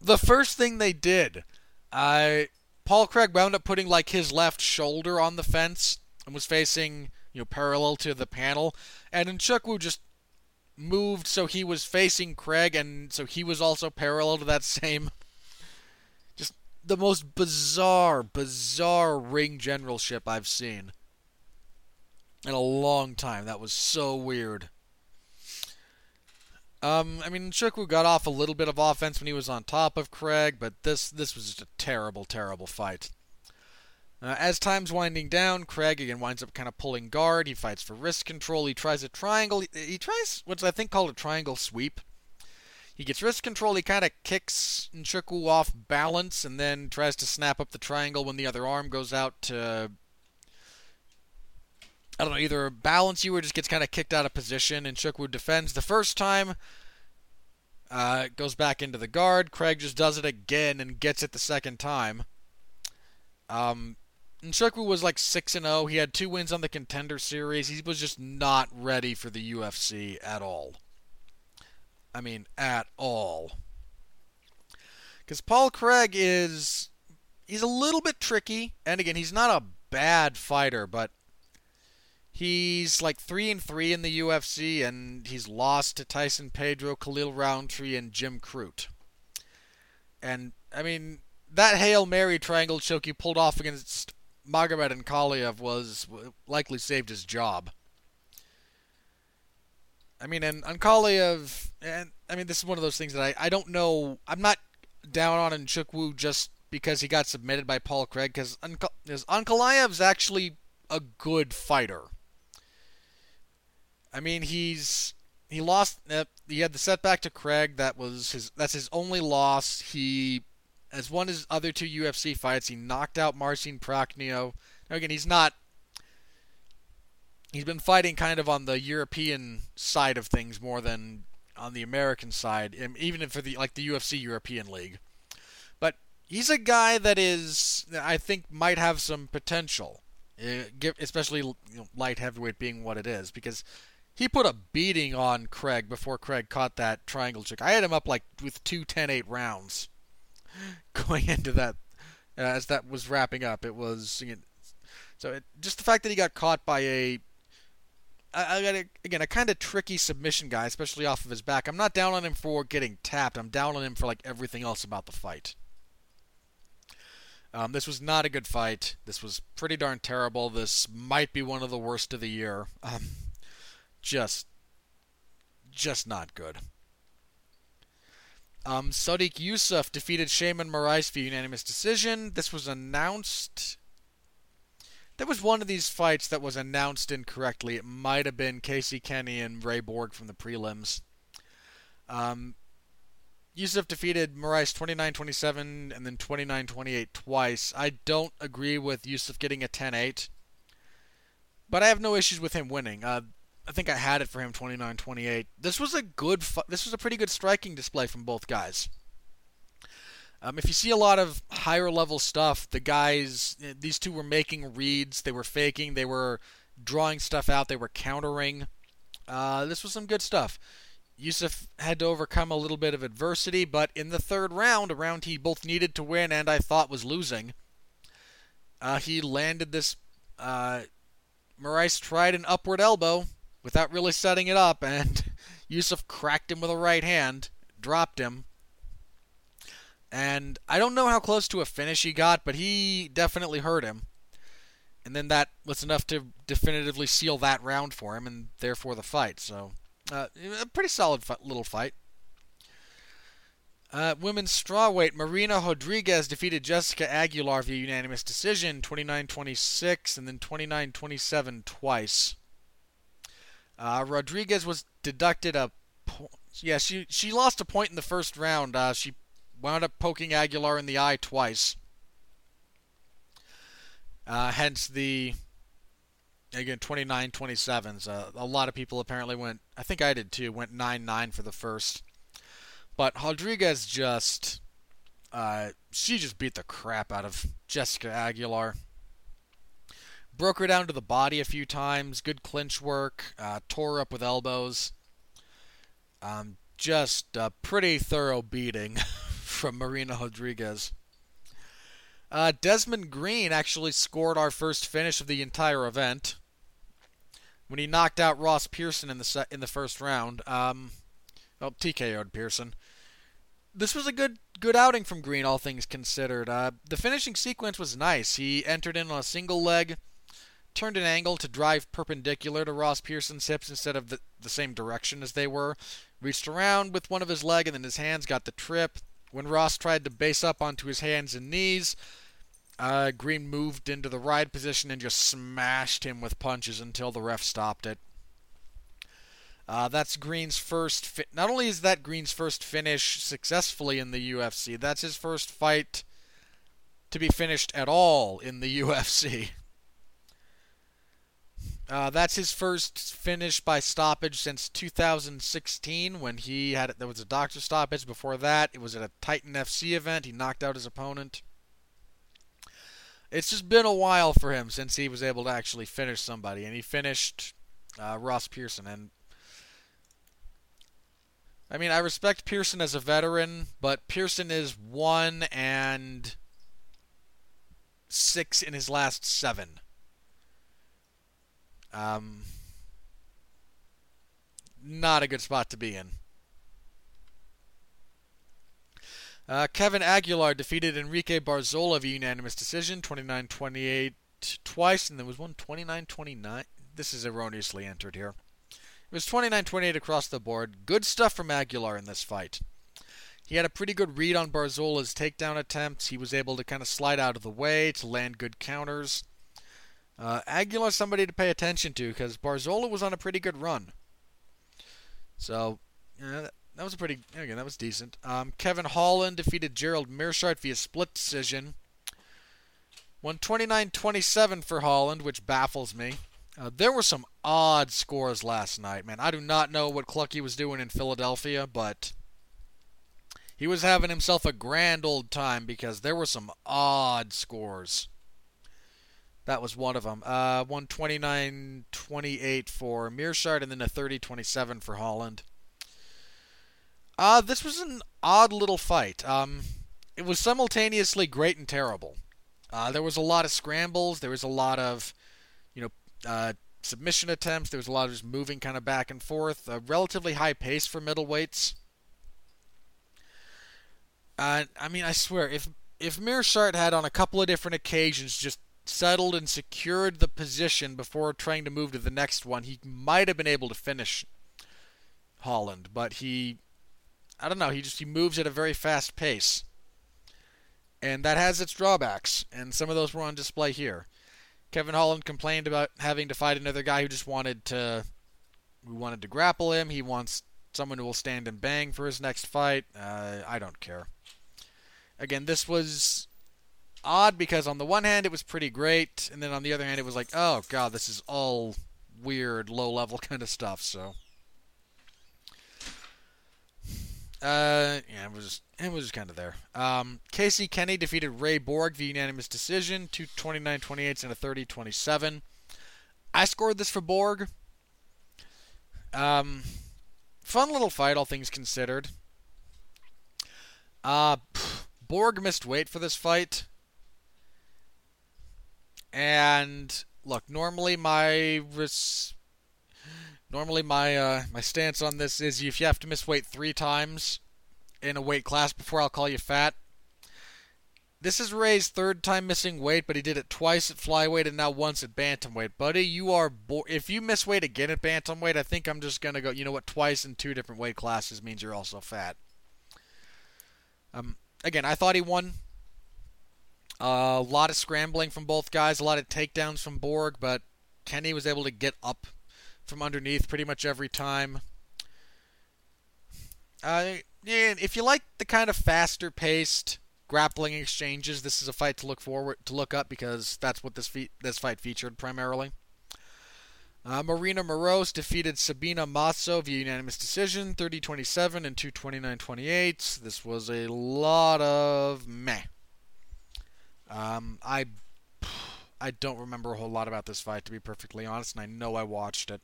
the first thing they did, I Paul Craig wound up putting like his left shoulder on the fence and was facing you know parallel to the panel, and Nzechukwu just moved so he was facing Craig, and so he was also parallel to that same. Just the most bizarre, bizarre ring generalship I've seen in a long time. That was so weird. Um, I mean, Nzechukwu got off a little bit of offense when he was on top of Craig, but this this was just a terrible, terrible fight. Uh, as time's winding down, Craig again winds up kind of pulling guard. He fights for wrist control. He tries a triangle. He, he tries what's I think called a triangle sweep. He gets wrist control. He kind of kicks Nzechukwu off balance and then tries to snap up the triangle when the other arm goes out to I don't know, either balance you or just gets kind of kicked out of position. And Nzechukwu defends the first time, uh, goes back into the guard. Craig just does it again and gets it the second time. Um, Nzechukwu was like 6 and 0. He had two wins on the contender series. He was just not ready for the UFC at all. I mean, at all. Because Paul Craig is. He's a little bit tricky. And again, he's not a bad fighter, but He's like three and three in the UFC, and he's lost to Tyson Pedro, Khalil Rountree and Jim Crute. And I mean, that Hail Mary triangle choke he pulled off against Magomed Ankalaev was likely saved his job. I mean, and Ankalaev, and I mean, this is one of those things that I, I don't know. I'm not down on Nzechukwu just because he got submitted by Paul Craig, because Ankalaev's actually a good fighter. I mean, he's he lost. Uh, he had the setback to Craig. That was his. That's his only loss. He has won his other two UFC fights. He knocked out Marcin Prachnio. Now again, he's not. He's been fighting kind of on the European side of things more than on the American side, even for the like the UFC European League. But he's a guy that is, I think, might have some potential, eh, especially light heavyweight being what it is, because he put a beating on Craig before Craig caught that triangle trick. I had him up like with two 10-8 rounds going into that uh, as that was wrapping up. It was so it, just the fact that he got caught by a I, got a, again a kind of tricky submission guy, especially off of his back. I'm not down on him for getting tapped. I'm down on him for like everything else about the fight. Um, this was not a good fight. This was pretty darn terrible. This might be one of the worst of the year. Um, just, just not good. Um, Yusuff defeated Sheymon Moraes via unanimous decision. This was announced. There was one of these fights that was announced incorrectly. It might have been Casey Kenny and Ray Borg from the prelims. Um, Yusuff defeated Moraes 29-27 and then 29-28 twice. I don't agree with Yusuff getting a 10-8, but I have no issues with him winning. Uh, I think I had it for him 29-28. This was a good this was a pretty good striking display from both guys. Um, if you see a lot of higher level stuff, the guys these two were making reads, they were faking, they were drawing stuff out, they were countering. Uh, this was some good stuff. Yusuff had to overcome a little bit of adversity, but in the third round, a round he both needed to win and I thought was losing, uh, he landed this. Uh, Moraes tried an upward elbow, without really setting it up, and Yusuff cracked him with a right hand, dropped him. And I don't know how close to a finish he got, but he definitely hurt him. And then that was enough to definitively seal that round for him, and therefore the fight. So, uh, a pretty solid little fight. Uh, women's strawweight, Marina Rodriguez defeated Jessica Aguilar via unanimous decision, 29 26 and then 29 27 twice. Uh, Rodriguez was deducted a. Po- yeah, she she lost a point in the first round. Uh, she wound up poking Aguilar in the eye twice. Uh, hence the again 29-27s. Uh, a lot of people apparently went. I think I did too. Went 9-9 for the first. But Rodriguez just uh, she just beat the crap out of Jessica Aguilar broke her down to the body a few times. Good clinch work. Uh, tore up with elbows. Um, just a pretty thorough beating from Marina Rodriguez. Uh, Desmond Green actually scored our first finish of the entire event when he knocked out Ross Pearson in the se- in the first round. Um, well, TKO'd Pearson. This was a good good outing from Green, all things considered. Uh, the finishing sequence was nice. He entered in on a single leg, turned an angle to drive perpendicular to Ross Pearson's hips instead of the, the same direction as they were. Reached around with one of his leg and then his hands got the trip. When Ross tried to base up onto his hands and knees, uh, Green moved into the ride position and just smashed him with punches until the ref stopped it. Uh, that's Green's first. Fi- Not only is that Green's first finish successfully in the UFC, that's his first fight to be finished at all in the UFC. Uh, that's his first finish by stoppage since 2016 when he had there was a doctor stoppage. Before that, it was at a Titan FC event. He knocked out his opponent. It's just been a while for him since he was able to actually finish somebody, and he finished uh, Ross Pearson. And I mean, I respect Pearson as a veteran, but Pearson is one and six in his last seven. Um, not a good spot to be in. Uh, Kevin Aguilar defeated Enrique Barzola via unanimous decision, 29-28 twice, and there was one 29-29. This is erroneously entered here. It was 29-28 across the board. Good stuff from Aguilar in this fight. He had a pretty good read on Barzola's takedown attempts. He was able to kind of slide out of the way to land good counters. Uh, Aguilar somebody to pay attention to because Barzola was on a pretty good run. So, yeah, that, that, was a pretty again that was decent. Um, Kevin Holland defeated Gerald Meerschaert via split decision. Won 29-27 for Holland, which baffles me. Uh, there were some odd scores last night, man. I do not know what Clucky was doing in Philadelphia, but he was having himself a grand old time because there were some odd scores. That was one of them. Uh, 129-28 for Meerschaert, and then a 30-27 for Holland. Uh, this was an odd little fight. Um, it was simultaneously great and terrible. Uh, there was a lot of scrambles. There was a lot of, you know, uh, submission attempts. There was a lot of just moving kind of back and forth. A relatively high pace for middleweights. Uh, I mean, I swear, if if Meerschaert had on a couple of different occasions just settled and secured the position before trying to move to the next one, he might have been able to finish Holland, but he I don't know, he just he moves at a very fast pace. And that has its drawbacks, and some of those were on display here. Kevin Holland complained about having to fight another guy who just wanted to who wanted to grapple him. He wants someone who will stand and bang for his next fight. Uh, I don't care. Again, this was odd because on the one hand it was pretty great, and then on the other hand it was like, oh god, this is all weird, low level kind of stuff. So, uh, yeah, it was it was just kind of there. Um, Casey Kenny defeated Ray Borg via unanimous decision, two 29-28 and a 30-27. I scored this for Borg. Um, fun little fight, all things considered. Uh, Borg missed weight for this fight. And look, normally my res- normally my uh, my stance on this is if you have to miss weight three times in a weight class before I'll call you fat. This is Ray's third time missing weight, but he did it twice at flyweight and now once at bantamweight. Buddy, you are bo- if you miss weight again at bantamweight, I think I'm just gonna go. You know what? Twice in two different weight classes means you're also fat. Um, again, I thought he won. A lot of scrambling from both guys, a lot of takedowns from Borg, but Kenny was able to get up from underneath pretty much every time. Uh, if you like the kind of faster paced grappling exchanges, this is a fight to look forward to look up because that's what this fe- this fight featured primarily. Uh, Marina Moroz defeated Sabina Mazo via unanimous decision, 30-27 and 229-28. This was a lot of meh. Um, I I don't remember a whole lot about this fight, to be perfectly honest, and I know I watched it.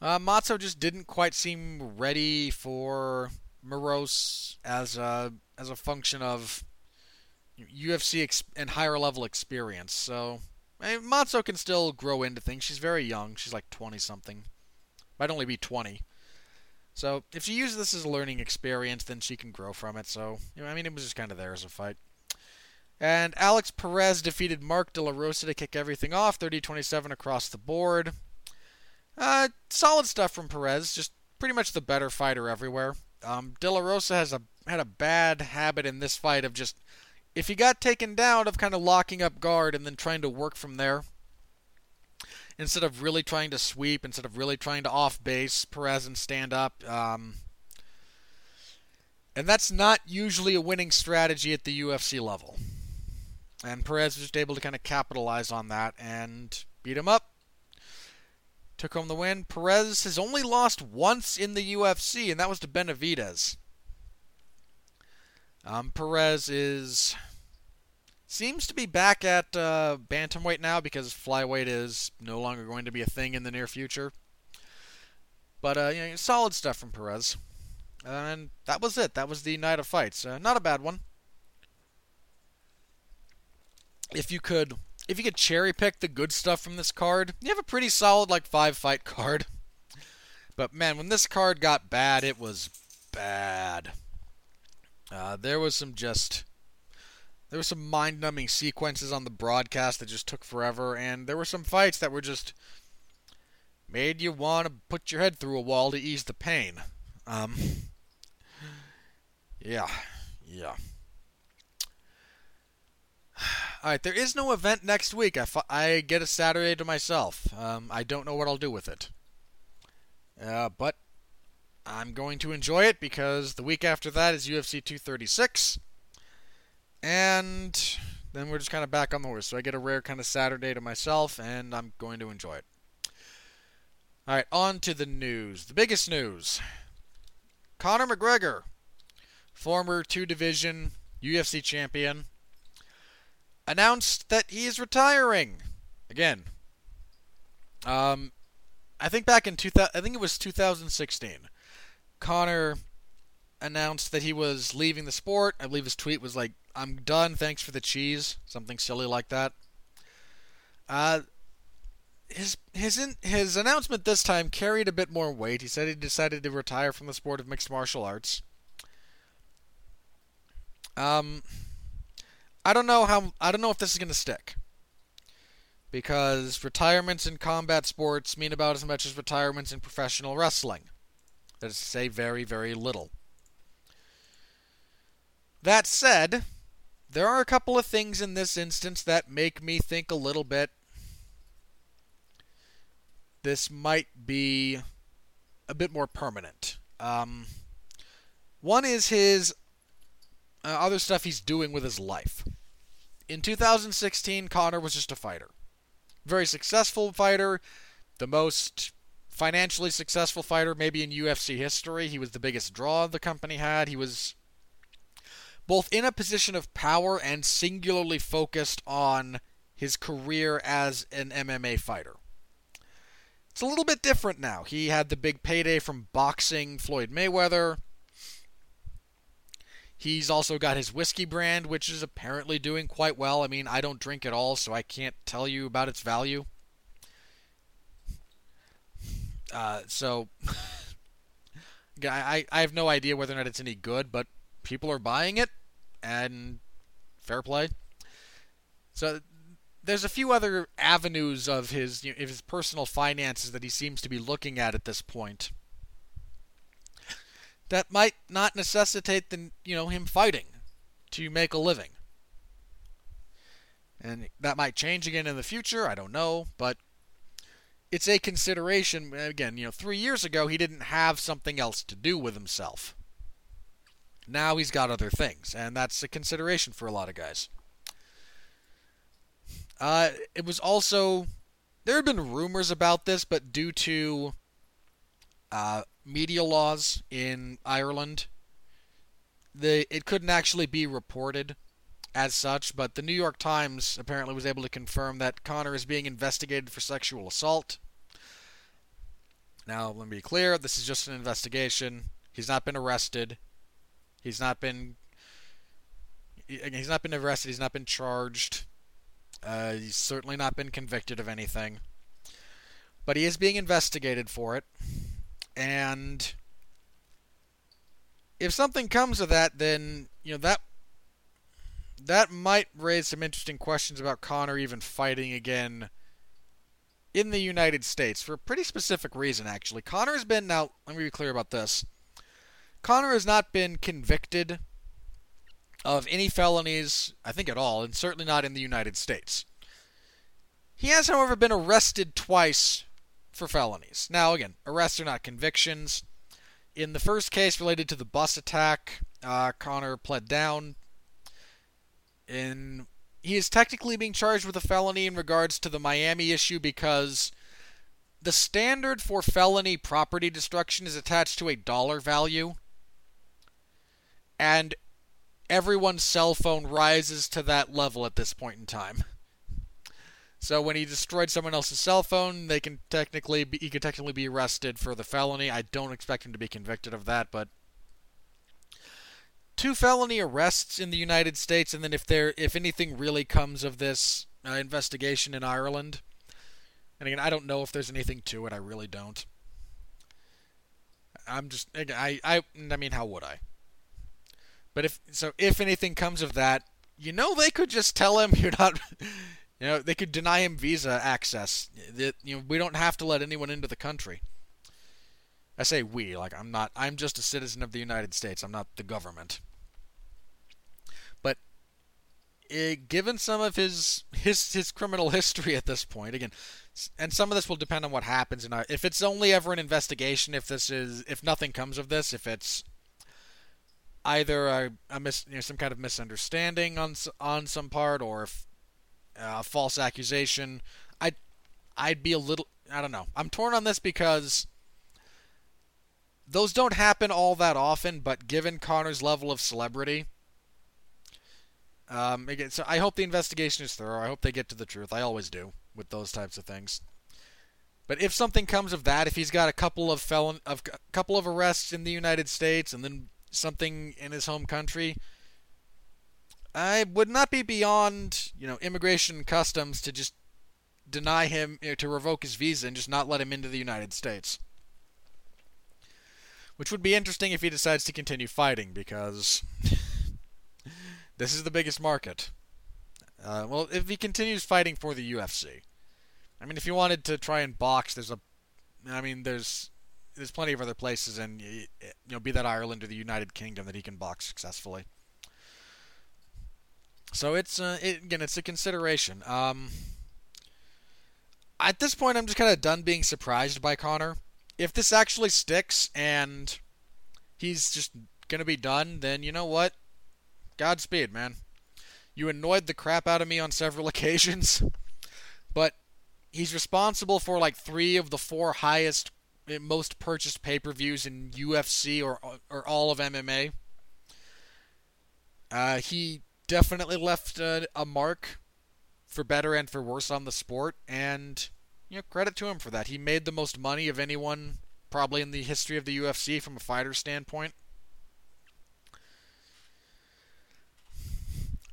Uh, Mazo just didn't quite seem ready for Moroz as a as a function of UFC ex- and higher level experience. So I mean, Mazo can still grow into things. She's very young. She's like 20 something. Might only be 20. So if she uses this as a learning experience, then she can grow from it. So you know, I mean, it was just kind of there as a fight. And Alex Perez defeated Mark De La Rosa to kick everything off, 30-27 across the board. Uh, solid stuff from Perez, just pretty much the better fighter everywhere. Um, De La Rosa has a had a bad habit in this fight of just if he got taken down of kind of locking up guard and then trying to work from there. Instead of really trying to sweep, instead of really trying to off base Perez and stand up. Um, and that's not usually a winning strategy at the UFC level. And Perez was just able to kind of capitalize on that and beat him up. Took home the win. Perez has only lost once in the UFC, and that was to Benavidez. Um, Perez is seems to be back at uh, bantamweight now because flyweight is no longer going to be a thing in the near future. But uh, you know, solid stuff from Perez, and that was it. That was the night of fights. Uh, not a bad one if you could if you could cherry pick the good stuff from this card, you have a pretty solid like five fight card. But man, when this card got bad, it was bad. Uh, there was some just there were some mind-numbing sequences on the broadcast that just took forever, and there were some fights that were just made you want to put your head through a wall to ease the pain. Um, yeah, yeah. All right, there is no event next week. I, I get a Saturday to myself. Um, I don't know what I'll do with it. Uh, but I'm going to enjoy it because the week after that is UFC 236. And then we're just kind of back on the horse. So I get a rare kind of Saturday to myself, and I'm going to enjoy it. All right, on to the news. The biggest news Conor McGregor, former two division UFC champion, announced that he is retiring. Again, um, I think back in 2000, I think it was 2016. Conor announced that he was leaving the sport. I believe his tweet was like, "I'm done. Thanks for the cheese," something silly like that. Uh, his his in, his announcement this time carried a bit more weight. He said he decided to retire from the sport of mixed martial arts. Um, I don't know how I don't know if this is going to stick. Because retirements in combat sports mean about as much as retirements in professional wrestling. That is to say, very, very little. That said, there are a couple of things in this instance that make me think a little bit this might be a bit more permanent. Um, one is his uh, other stuff he's doing with his life. In 2016, Conor was just a fighter. Very successful fighter, the most financially successful fighter maybe in UFC history. He was the biggest draw the company had. He was both in a position of power and singularly focused on his career as an MMA fighter. It's a little bit different now. He had the big payday from boxing Floyd Mayweather. He's also got his whiskey brand, which is apparently doing quite well. I mean, I don't drink at all, so I can't tell you about its value. Uh, so, I, I have no idea whether or not it's any good, but people are buying it, and fair play. So there's a few other avenues of his you know, of his personal finances that he seems to be looking at at this point that might not necessitate the you know him fighting to make a living. And that might change again in the future, I don't know, but it's a consideration. Again, you know, 3 years ago he didn't have something else to do with himself. Now he's got other things, and that's a consideration for a lot of guys. Uh, it was also there had been rumors about this, but due to uh, media laws in Ireland, the it couldn't actually be reported as such. But the New York Times apparently was able to confirm that Conor is being investigated for sexual assault. Now, let me be clear: this is just an investigation. He's not been arrested. He's not been. He's not been arrested. He's not been charged. Uh, he's certainly not been convicted of anything. But he is being investigated for it. And if something comes of that, then, you know, that that might raise some interesting questions about Conor even fighting again in the United States for a pretty specific reason, actually. Conor has been, now, let me be clear about this. Conor has not been convicted of any felonies, I think at all, and certainly not in the United States. He has, however, been arrested twice for felonies. Now, again, arrests are not convictions. In the first case related to the bus attack, uh, Conor pled down. In he is technically being charged with a felony in regards to the Miami issue because the standard for felony property destruction is attached to a dollar value. And everyone's cell phone rises to that level at this point in time. So when he destroyed someone else's cell phone, they can technically be, he could technically be arrested for the felony. I don't expect him to be convicted of that, but two felony arrests in the United States, and then if there if anything really comes of this uh, investigation in Ireland, and again I don't know if there's anything to it. I really don't. I'm just I I I mean how would I? But if so, if anything comes of that, you know they could just tell him you're not. You know, they could deny him visa access. That you know, we don't have to let anyone into the country. I say we, like I'm not. I'm just a citizen of the United States. I'm not the government. But eh, given some of his his his criminal history at this point, again, and some of this will depend on what happens. And if it's only ever an investigation, if this is if nothing comes of this, if it's either a, a mis, you know, some kind of misunderstanding on on some part, or if uh, false accusation. I'd I'd be a little I don't know. I'm torn on this because those don't happen all that often, but given Conor's level of celebrity, um, again, so I hope the investigation is thorough. I hope they get to the truth. I always do with those types of things. But if something comes of that, if he's got a couple of felon, of a couple of arrests in the United States and then something in his home country, I would not be beyond, you know, immigration customs to just deny him, you know, to revoke his visa and just not let him into the United States. Which would be interesting if he decides to continue fighting, because this is the biggest market. Uh, well, if he continues fighting for the UFC, I mean, if you wanted to try and box, there's a, I mean, there's there's plenty of other places, and you know, be that Ireland or the United Kingdom, that he can box successfully. So it's uh, it, again, it's a consideration. Um, at this point, I'm just kind of done being surprised by Conor. If this actually sticks and he's just gonna be done, then you know what? Godspeed, man. You annoyed the crap out of me on several occasions, but he's responsible for like three of the four highest, eh, most purchased pay-per-views in UFC or or all of MMA. Uh, he definitely left a, a mark for better and for worse on the sport, and you know credit to him for that. He made the most money of anyone probably in the history of the UFC from a fighter standpoint.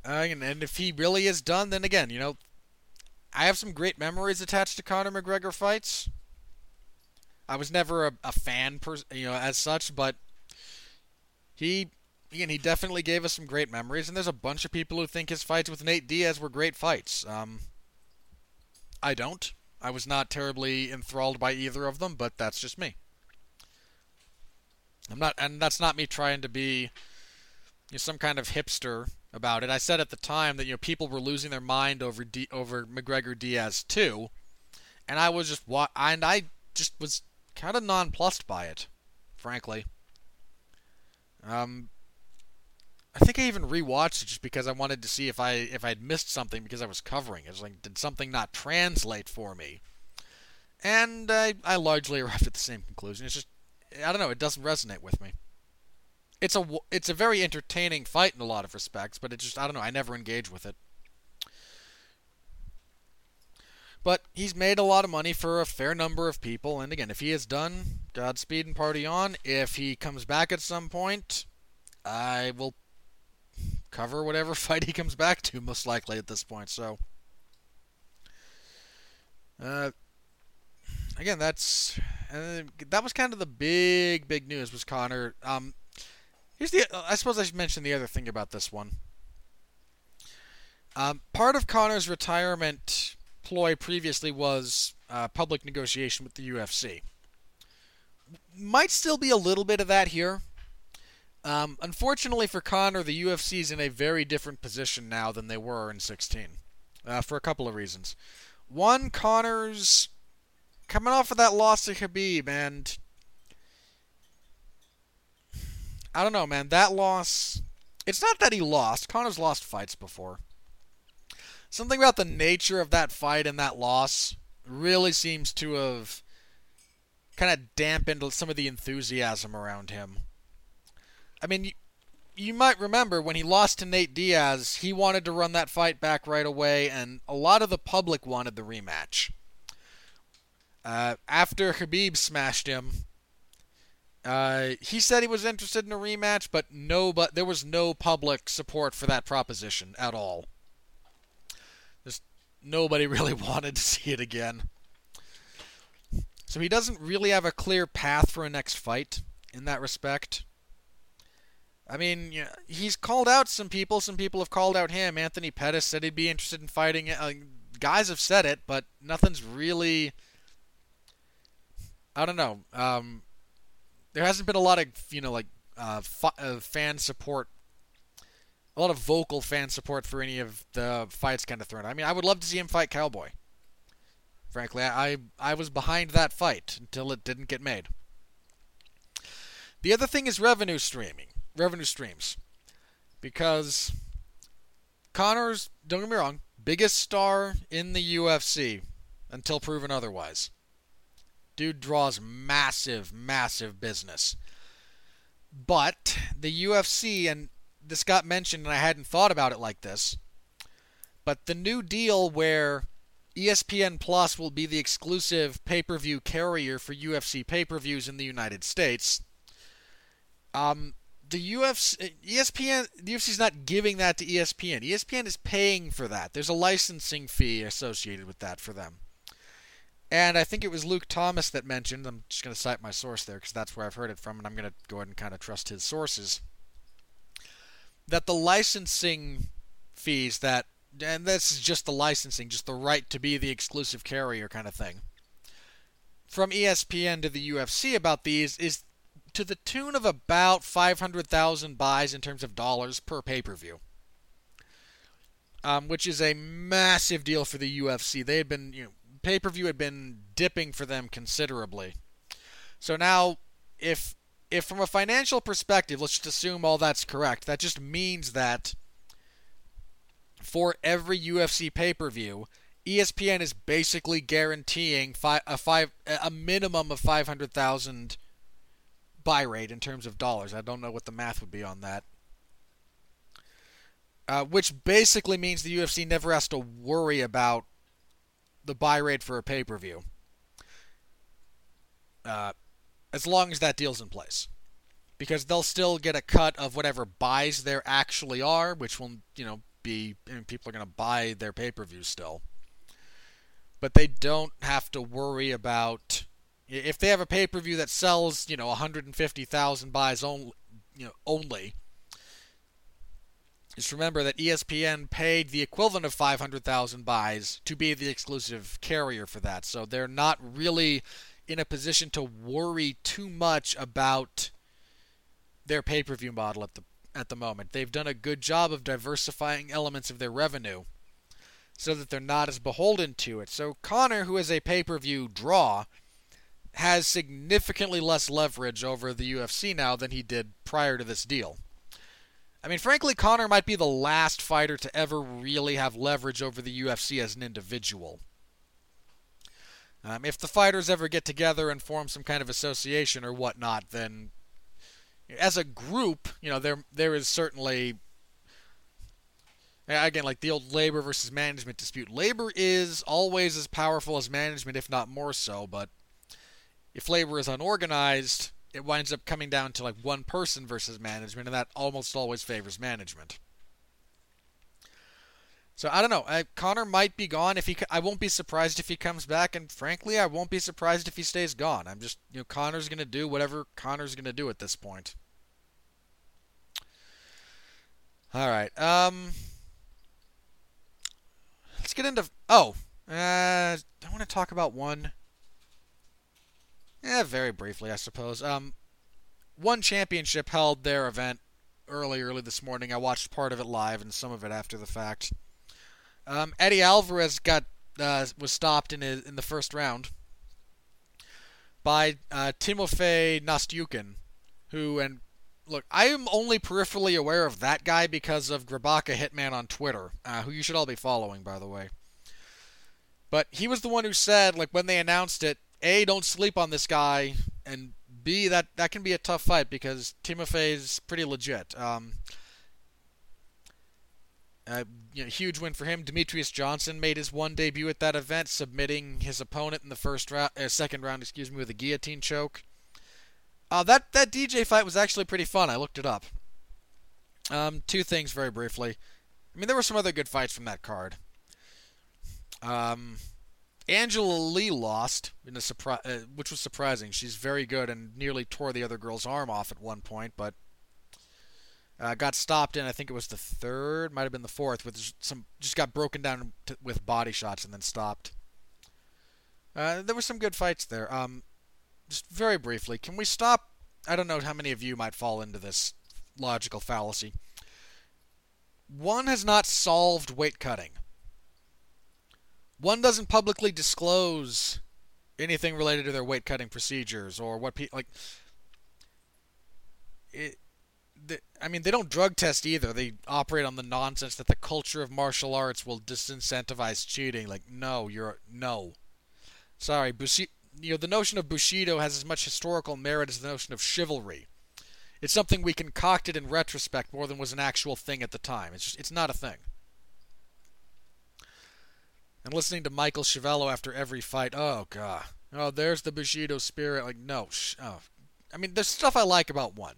Uh, and, and if he really is done, then again, you know, I have some great memories attached to Conor McGregor fights. I was never a, a fan, per, you know, as such, but he again, he definitely gave us some great memories, and there's a bunch of people who think his fights with Nate Diaz were great fights. Um, I don't. I was not terribly enthralled by either of them, but that's just me. I'm not, and that's not me trying to be you know, some kind of hipster about it. I said at the time that you know people were losing their mind over D, over McGregor Diaz too, and I was just and I just was kind of nonplussed by it, frankly. Um, I think I even rewatched it just because I wanted to see if I if I'd missed something because I was covering it. was like, did something not translate for me? And I I largely arrived at the same conclusion. It's just I don't know. It doesn't resonate with me. It's a it's a very entertaining fight in a lot of respects, but it just I don't know. I never engage with it. But he's made a lot of money for a fair number of people, and again, if he is done, Godspeed and party on. If he comes back at some point, I will cover whatever fight he comes back to, most likely at this point. So, uh, again, that's uh, that was kind of the big, big news was Conor. Um, here's the. I suppose I should mention the other thing about this one. Um, part of Conor's retirement ploy previously was uh, public negotiation with the UFC. Might still be a little bit of that here. Um, unfortunately for Conor, the UFC is in a very different position now than they were in 16, uh, for a couple of reasons. One, Conor's coming off of that loss to Khabib, and I don't know, man. That loss. It's not that he lost. Conor's lost fights before. Something about the nature of that fight and that loss really seems to have kind of dampened some of the enthusiasm around him. I mean, you, you might remember when he lost to Nate Diaz, he wanted to run that fight back right away, and a lot of the public wanted the rematch. Uh, after Khabib smashed him, uh, he said he was interested in a rematch, but no, but there was no public support for that proposition at all. Just nobody really wanted to see it again. So he doesn't really have a clear path for a next fight in that respect. I mean, he's called out some people. Some people have called out him. Anthony Pettis said he'd be interested in fighting. Uh, guys have said it, but nothing's really. I don't know. Um, there hasn't been a lot of you know like uh, uh, fan support, a lot of vocal fan support for any of the fights kind of thrown. I mean, I would love to see him fight Cowboy. Frankly, I I was behind that fight until it didn't get made. The other thing is revenue streaming, revenue streams, because Conor's, don't get me wrong, biggest star in the UFC until proven otherwise. Dude draws massive, massive business. But the UFC, and this got mentioned, and I hadn't thought about it like this, but the new deal where ESPN Plus will be the exclusive pay per view carrier for UFC pay per views in the United States. Um, the UFC, ESPN, the UFC's not giving that to ESPN. ESPN is paying for that. There's a licensing fee associated with that for them. And I think it was Luke Thomas that mentioned, I'm just going to cite my source there because that's where I've heard it from, and I'm going to go ahead and kind of trust his sources, that the licensing fees that, and this is just the licensing, just the right to be the exclusive carrier kind of thing, from ESPN to the UFC about these is to the tune of about 500,000 buys in terms of dollars per pay per view. Um, which is a massive deal for the UFC. They had been, you know, pay per view had been dipping for them considerably. So now, if if from a financial perspective, let's just assume all that's correct, that just means that for every UFC pay per view, ESPN is basically guaranteeing fi- a five a minimum of five hundred thousand buy rate in terms of dollars. I don't know what the math would be on that. Uh, which basically means the UFC never has to worry about the buy rate for a pay per view. Uh, as long as that deal's in place. Because they'll still get a cut of whatever buys there actually are, which will, you know, be. I mean, people are going to buy their pay per view still. But they don't have to worry about. If they have a pay per view that sells, you know, 150,000 buys only, you know, only, just remember that ESPN paid the equivalent of 500,000 buys to be the exclusive carrier for that. So they're not really in a position to worry too much about their pay-per-view model at the at the moment. They've done a good job of diversifying elements of their revenue so that they're not as beholden to it. So Conor, who is a pay-per-view draw, has significantly less leverage over the UFC now than he did prior to this deal. I mean, frankly, Conor might be the last fighter to ever really have leverage over the UFC as an individual. Um, if the fighters ever get together and form some kind of association or whatnot, then as a group, you know, there there is certainly again like the old labor versus management dispute. Labor is always as powerful as management, if not more so. But if labor is unorganized, it winds up coming down to like one person versus management, and that almost always favors management. So I don't know. I, Conor might be gone. If he, I won't be surprised if he comes back, and frankly, I won't be surprised if he stays gone. I'm just, you know, Conor's gonna do whatever Conor's gonna do at this point. All right. Um, let's get into. Oh, uh, I want to talk about one yeah, very briefly, I suppose. Um, one championship held their event early, early this morning. I watched part of it live and some of it after the fact. Um, Eddie Alvarez got uh, was stopped in his, in the first round by uh, Timofey Nastyukhin, who and look, I am only peripherally aware of that guy because of Grabaka Hitman on Twitter, uh, who you should all be following, by the way. But he was the one who said, like when they announced it, a, don't sleep on this guy, and B, that that can be a tough fight because Timofey's pretty legit. Um, you know, huge win for him. Demetrious Johnson made his one debut at that event, submitting his opponent in the first round, uh, second round, excuse me, with a guillotine choke. Uh, that that DJ fight was actually pretty fun. I looked it up. Um, two things very briefly. I mean, there were some other good fights from that card. Um, Angela Lee lost in a surprise, uh, which was surprising. She's very good and nearly tore the other girl's arm off at one point, but Uh, got stopped in, I think it was the third, might have been the fourth, with some just got broken down to, with body shots and then stopped. Uh, there were some good fights there. Um, just very briefly, can we stop? I don't know how many of you might fall into this logical fallacy. One has not solved weight cutting. One doesn't publicly disclose anything related to their weight cutting procedures or what people like. It, the, I mean, they don't drug test either. They operate on the nonsense that the culture of martial arts will disincentivize cheating. Like, no, you're no. Sorry, Bushi, you know the notion of bushido has as much historical merit as the notion of chivalry. It's something we concocted in retrospect more than was an actual thing at the time. It's just, it's not a thing. And listening to Michael Schiavello after every fight, oh god, oh there's the Bushido spirit. Like no, sh- oh. I mean there's stuff I like about one.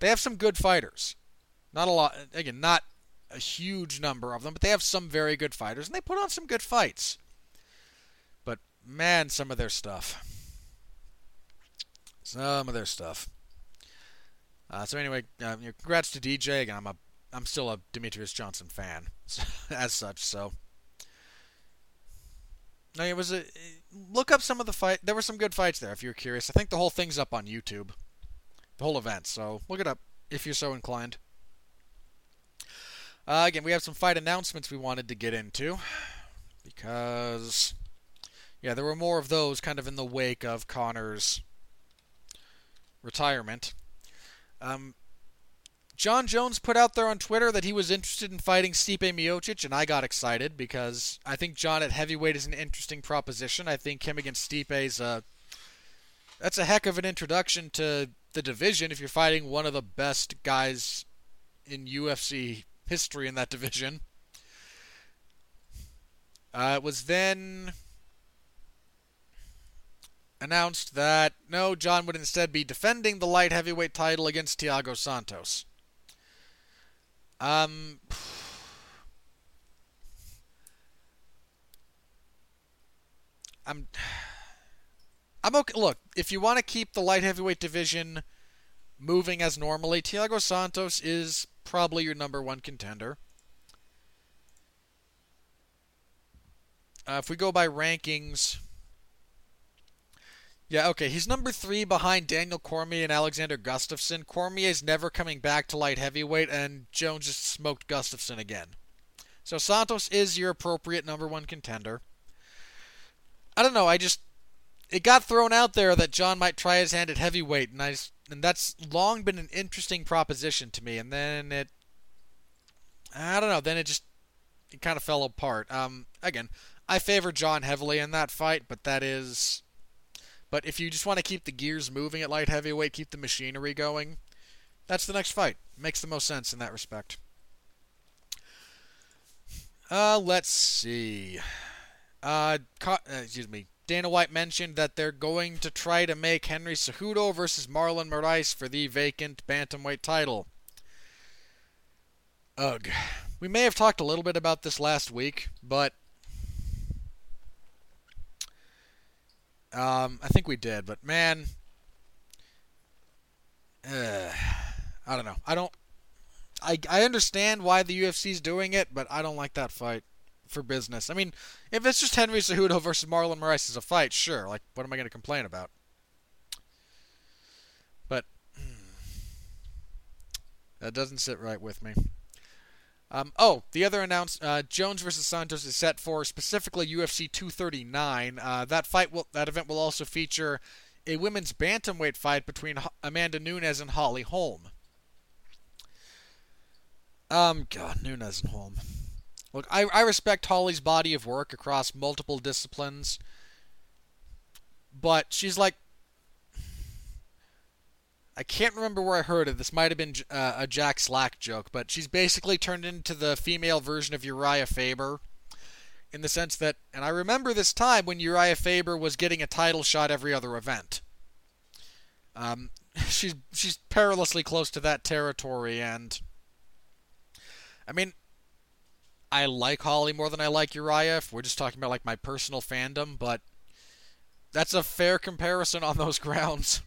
They have some good fighters, not a lot. Again, not a huge number of them, but they have some very good fighters, and they put on some good fights. But man, some of their stuff, some of their stuff. Uh, so anyway, uh, congrats to DJ. Again, I'm a I'm still a Demetrious Johnson fan, as such. So. No, it was a look up some of the fight. There were some good fights there. If you're curious, I think the whole thing's up on YouTube, the whole event. So look it up if you're so inclined. Uh, again, we have some fight announcements we wanted to get into because, yeah, there were more of those kind of in the wake of Conor's retirement. Um, Jon Jones put out there on Twitter that he was interested in fighting Stipe Miocic, and I got excited because I think Jon at heavyweight is an interesting proposition. I think him against Stipe is a that's a heck of an introduction to the division if you're fighting one of the best guys in UFC history in that division. Uh, it was then announced that no, Jon would instead be defending the light heavyweight title against Thiago Santos. Um. I'm. I'm okay. Look, if you want to keep the light heavyweight division moving as normally, Thiago Santos is probably your number one contender. Uh, if we go by rankings, yeah, okay. He's number three behind Daniel Cormier and Alexander Gustafsson. Cormier's never coming back to light heavyweight, and Jones just smoked Gustafsson again. So Santos is your appropriate number one contender. I don't know. I just it got thrown out there that Jon might try his hand at heavyweight, and I and that's long been an interesting proposition to me. And then it, I don't know. Then it just it kind of fell apart. Um, again, I favor Jon heavily in that fight, but that is but if you just want to keep the gears moving at light heavyweight, keep the machinery going, that's the next fight. Makes the most sense in that respect. Uh, let's see. Uh, uh, excuse me. Dana White mentioned that they're going to try to make Henry Cejudo versus Marlon Moraes for the vacant bantamweight title. Ugh. We may have talked a little bit about this last week, but Um, I think we did, but man, uh, I don't know. I don't. I I understand why the UFC's doing it, but I don't like that fight for business. I mean, if it's just Henry Cejudo versus Marlon Moraes as a fight, sure. Like, what am I going to complain about? But that doesn't sit right with me. Um, oh, the other announced uh, Jones versus Santos is set for specifically UFC 239. Uh, that fight will that event will also feature a women's bantamweight fight between Amanda Nunes and Holly Holm. Um, God, Nunes and Holm. Look, I, I respect Holly's body of work across multiple disciplines, but she's like I can't remember where I heard it. This might have been uh, a Jack Slack joke, but she's basically turned into the female version of Uriah Faber in the sense that, and I remember this time when Uriah Faber was getting a title shot every other event. Um, she's she's perilously close to that territory, and I mean, I like Holly more than I like Uriah. If we're just talking about like my personal fandom, but that's a fair comparison on those grounds.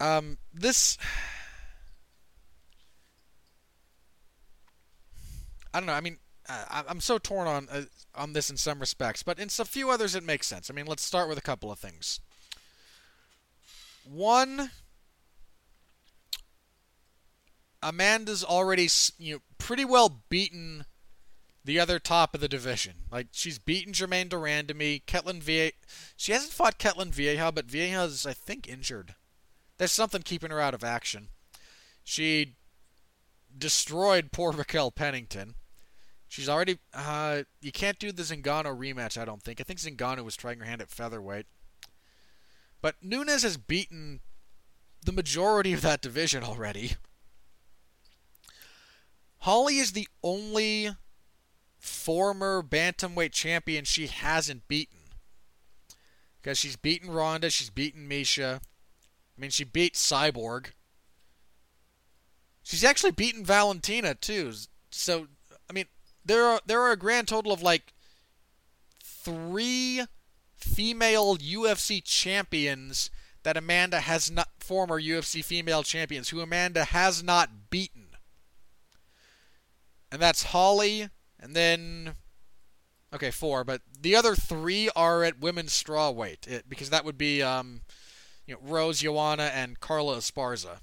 Um, this. I don't know. I mean, I, am so torn on uh, on this in some respects, but in a few others it makes sense. I mean, let's start with a couple of things. One, Amanda's already you know, pretty well beaten the other top of the division. Like she's beaten Jermaine Durand to me. Ketlen Vie, she hasn't fought Ketlen Vieira, but Vieira's I think injured. There's something keeping her out of action. She destroyed poor Raquel Pennington. She's already. Uh, you can't do the Zingano rematch, I don't think. I think Zingano was trying her hand at featherweight. But Nunes has beaten the majority of that division already. Holly is the only former bantamweight champion she hasn't beaten. Because she's beaten Ronda, she's beaten Miesha. I mean, she beat Cyborg. She's actually beaten Valentina too. So, I mean, there are there are a grand total of like three female UFC champions that Amanda has not former UFC female champions who Amanda has not beaten. And that's Holly and then okay, four, but the other 3 are at women's strawweight it, because that would be um you know, Rose Namajunas and Carla Esparza.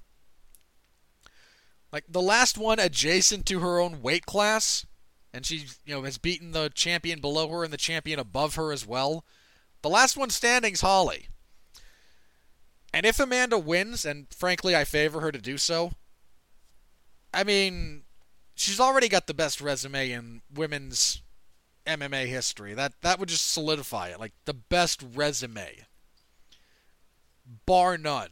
Like the last one adjacent to her own weight class and she you know has beaten the champion below her and the champion above her as well. The last one standing's Holly. And if Amanda wins, and frankly I favor her to do so, I mean, she's already got the best resume in women's MMA history. That that would just solidify it. Like the best resume. Bar none.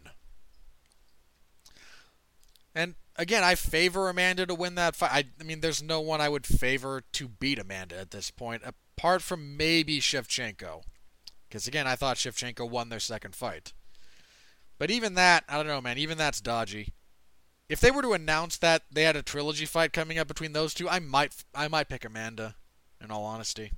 And again, I favor Amanda to win that fight. I, I, mean, there's no one I would favor to beat Amanda at this point, apart from maybe Shevchenko. Because again, I thought Shevchenko won their second fight. But even that, I don't know, man. Even that's dodgy. If they were to announce that they had a trilogy fight coming up between those two, I might, I might pick Amanda. In all honesty.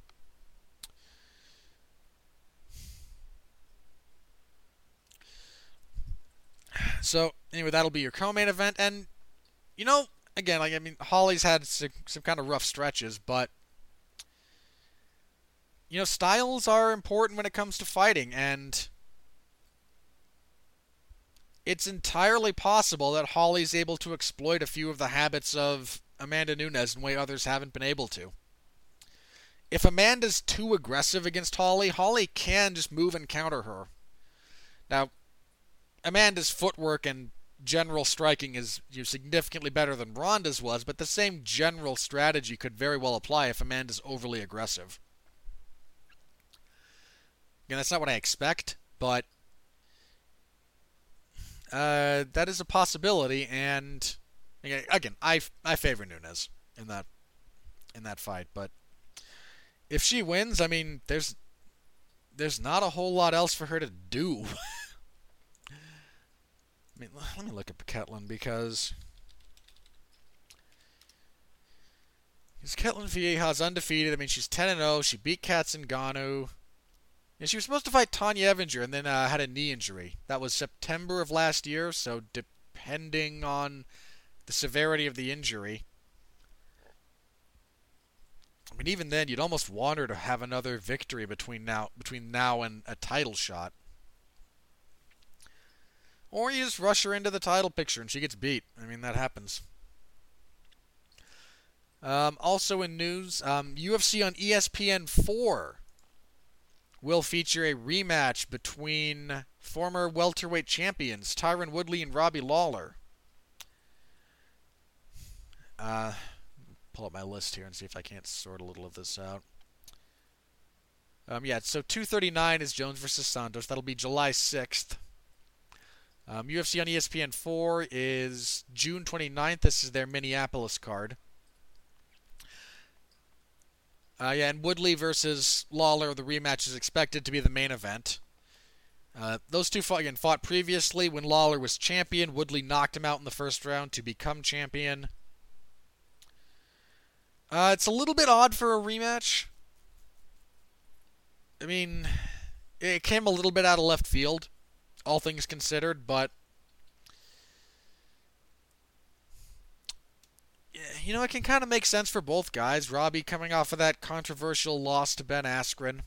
So anyway, that'll be your co-main event, and you know, again, like I mean, Holly's had some, some kind of rough stretches, but you know, styles are important when it comes to fighting, and it's entirely possible that Holly's able to exploit a few of the habits of Amanda Nunes in way others haven't been able to. If Amanda's too aggressive against Holly, Holly can just move and counter her. Now, Amanda's footwork and general striking is you know, significantly better than Ronda's was, but the same general strategy could very well apply if Amanda's overly aggressive. Again, that's not what I expect, but uh, that is a possibility. And again, I I favor Nunes in that in that fight, but if she wins, I mean, there's there's not a whole lot else for her to do. I mean, let me look at Ketlen because because Ketlen Vieira's undefeated. I mean, she's 10 and 0. She beat Cat Zingano. And she was supposed to fight Tonya Evinger and then uh, had a knee injury. That was September of last year, so depending on the severity of the injury. I mean, even then, you'd almost want her to have another victory between now between now and a title shot. Or you just rush her into the title picture and she gets beat. I mean, that happens. Um, also in news, um, UFC on ESPN 4 will feature a rematch between former welterweight champions Tyron Woodley and Robbie Lawler. Uh, pull up my list here and see if I can't sort a little of this out. Um, yeah, so 239 is Jones versus Santos. That'll be July 6th. Um, UFC on ESPN 4 is June 29th. This is their Minneapolis card. Uh, yeah, and Woodley versus Lawler, the rematch is expected to be the main event. Uh, those two fought, again, fought previously when Lawler was champion. Woodley knocked him out in the first round to become champion. Uh, it's a little bit odd for a rematch. I mean, it came a little bit out of left field all things considered, but you know, it can kind of make sense for both guys. Robbie coming off of that controversial loss to Ben Askren.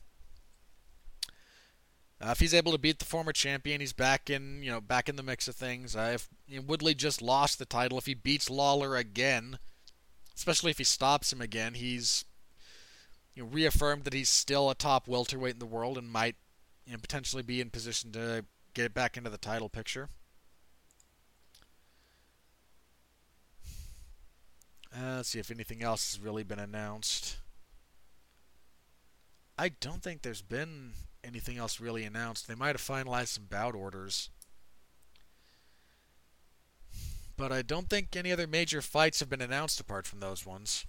Uh, if he's able to beat the former champion, he's back in, you know, back in the mix of things. Uh, if you know, Woodley just lost the title, if he beats Lawler again, especially if he stops him again, he's you know, reaffirmed that he's still a top welterweight in the world and might, you know, potentially be in position to get it back into the title picture. Uh, let's see if anything else has really been announced. I don't think there's been anything else really announced. They might have finalized some bout orders. But I don't think any other major fights have been announced apart from those ones.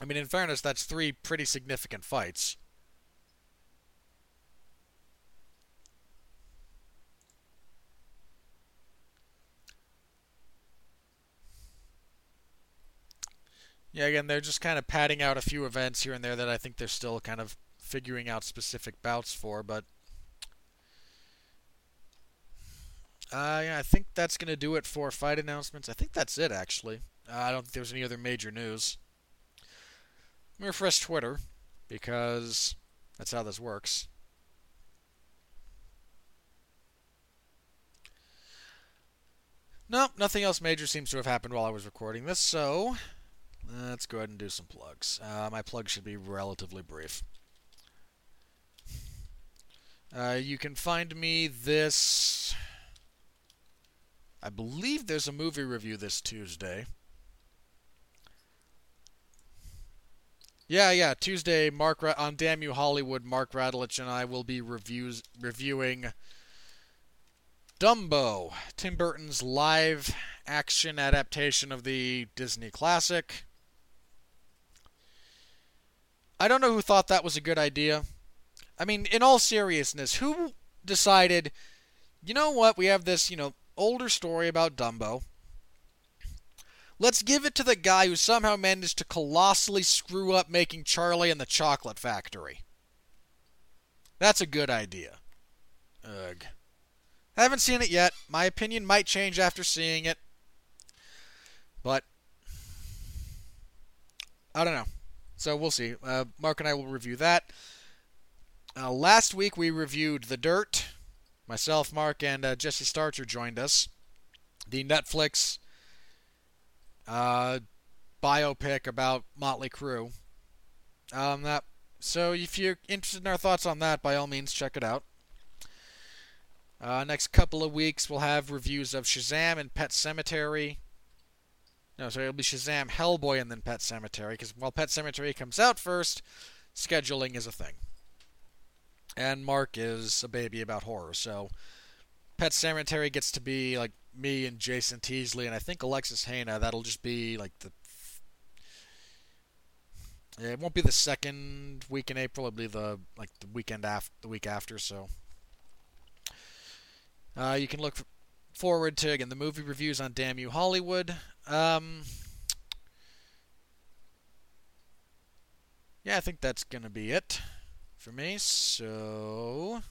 I mean, in fairness, that's three pretty significant fights. Yeah, again, they're just kind of padding out a few events here and there that I think they're still kind of figuring out specific bouts for, but uh, yeah, I think that's going to do it for fight announcements. I think that's it, actually. Uh, I don't think there's any other major news. Let me refresh Twitter, because that's how this works. Nope, nothing else major seems to have happened while I was recording this, so let's go ahead and do some plugs. Uh, my plug should be relatively brief. Uh, you can find me this. I believe there's a movie review this Tuesday. Yeah, yeah, Tuesday. Mark Ra- on Damn You Hollywood. Mark Radulich and I will be reviews reviewing Dumbo, Tim Burton's live action adaptation of the Disney classic. I don't know who thought that was a good idea. I mean, in all seriousness, who decided, you know what, we have this, you know, older story about Dumbo. Let's give it to the guy who somehow managed to colossally screw up making Charlie and the Chocolate Factory. That's a good idea. Ugh. I haven't seen it yet. My opinion might change after seeing it. But I don't know. So we'll see. Uh, Mark and I will review that. Uh, last week we reviewed The Dirt. Myself, Mark, and uh, Jesse Starcher joined us. The Netflix uh, biopic about Motley Crue. Um, that so if you're interested in our thoughts on that, by all means check it out. Uh, next couple of weeks we'll have reviews of Shazam and Pet Sematary. No, sorry, it'll be Shazam, Hellboy, and then Pet Sematary. Because while Pet Sematary comes out first, scheduling is a thing and Mark is a baby about horror. So Pet Sematary gets to be like me and Jason Teasley, and I think Alexis Hejna. That'll just be like the. It won't be the second week in April. It'll be the like the weekend after the week after. So uh, you can look forward to again the movie reviews on Damn You Hollywood. Um, yeah, I think that's gonna be it for me. So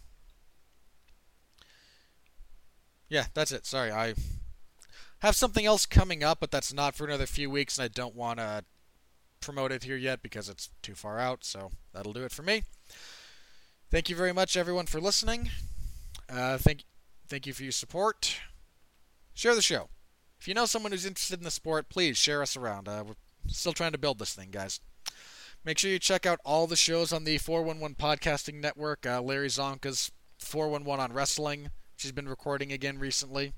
yeah, that's it. Sorry, I have something else coming up, but that's not for another few weeks, and I don't want to promote it here yet because it's too far out. So that'll do it for me. Thank you very much, everyone, for listening. Uh, thank thank you for your support. Share the show. If you know someone who's interested in the sport, please share us around. Uh, we're still trying to build this thing, guys. Make sure you check out all the shows on the 411 Podcasting Network. Uh, Larry Csonka's 411 on Wrestling. She's been recording again recently.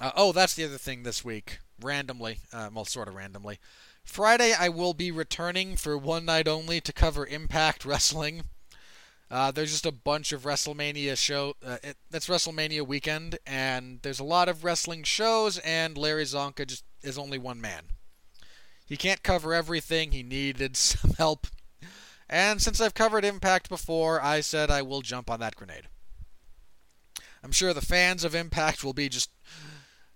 Uh, oh, that's the other thing this week. Randomly, uh, well, sort of randomly. Friday, I will be returning for one night only to cover Impact Wrestling. Uh, there's just a bunch of WrestleMania show. Uh, it, that's WrestleMania weekend, and there's a lot of wrestling shows. And Larry Csonka just is only one man. He can't cover everything. He needed some help. And since I've covered Impact before, I said I will jump on that grenade. I'm sure the fans of Impact will be just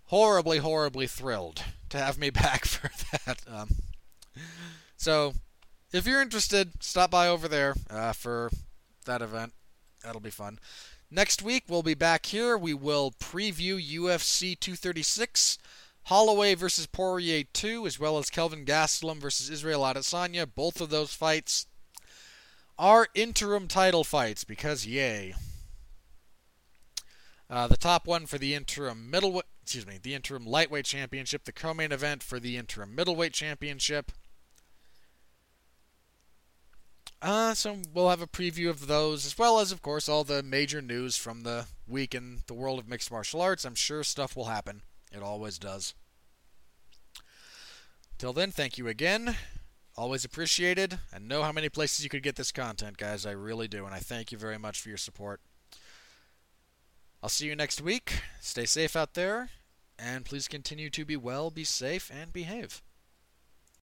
horribly, horribly thrilled to have me back for that. Um, so, if you're interested, stop by over there uh, for that event. That'll be fun. Next week, we'll be back here. We will preview UFC 236 Holloway versus Poirier 2, as well as Kelvin Gastelum versus Israel Adesanya. Both of those fights are interim title fights because yay. Uh, the top one for the interim middleweight, excuse me, the interim lightweight championship. The co-main event for the interim middleweight championship. Uh, so we'll have a preview of those, as well as, of course, all the major news from the week in the world of mixed martial arts. I'm sure stuff will happen. It always does. Till then, thank you again. Always appreciated, and know how many places you could get this content, guys. I really do, and I thank you very much for your support. I'll see you next week. Stay safe out there, and please continue to be well, be safe, and behave.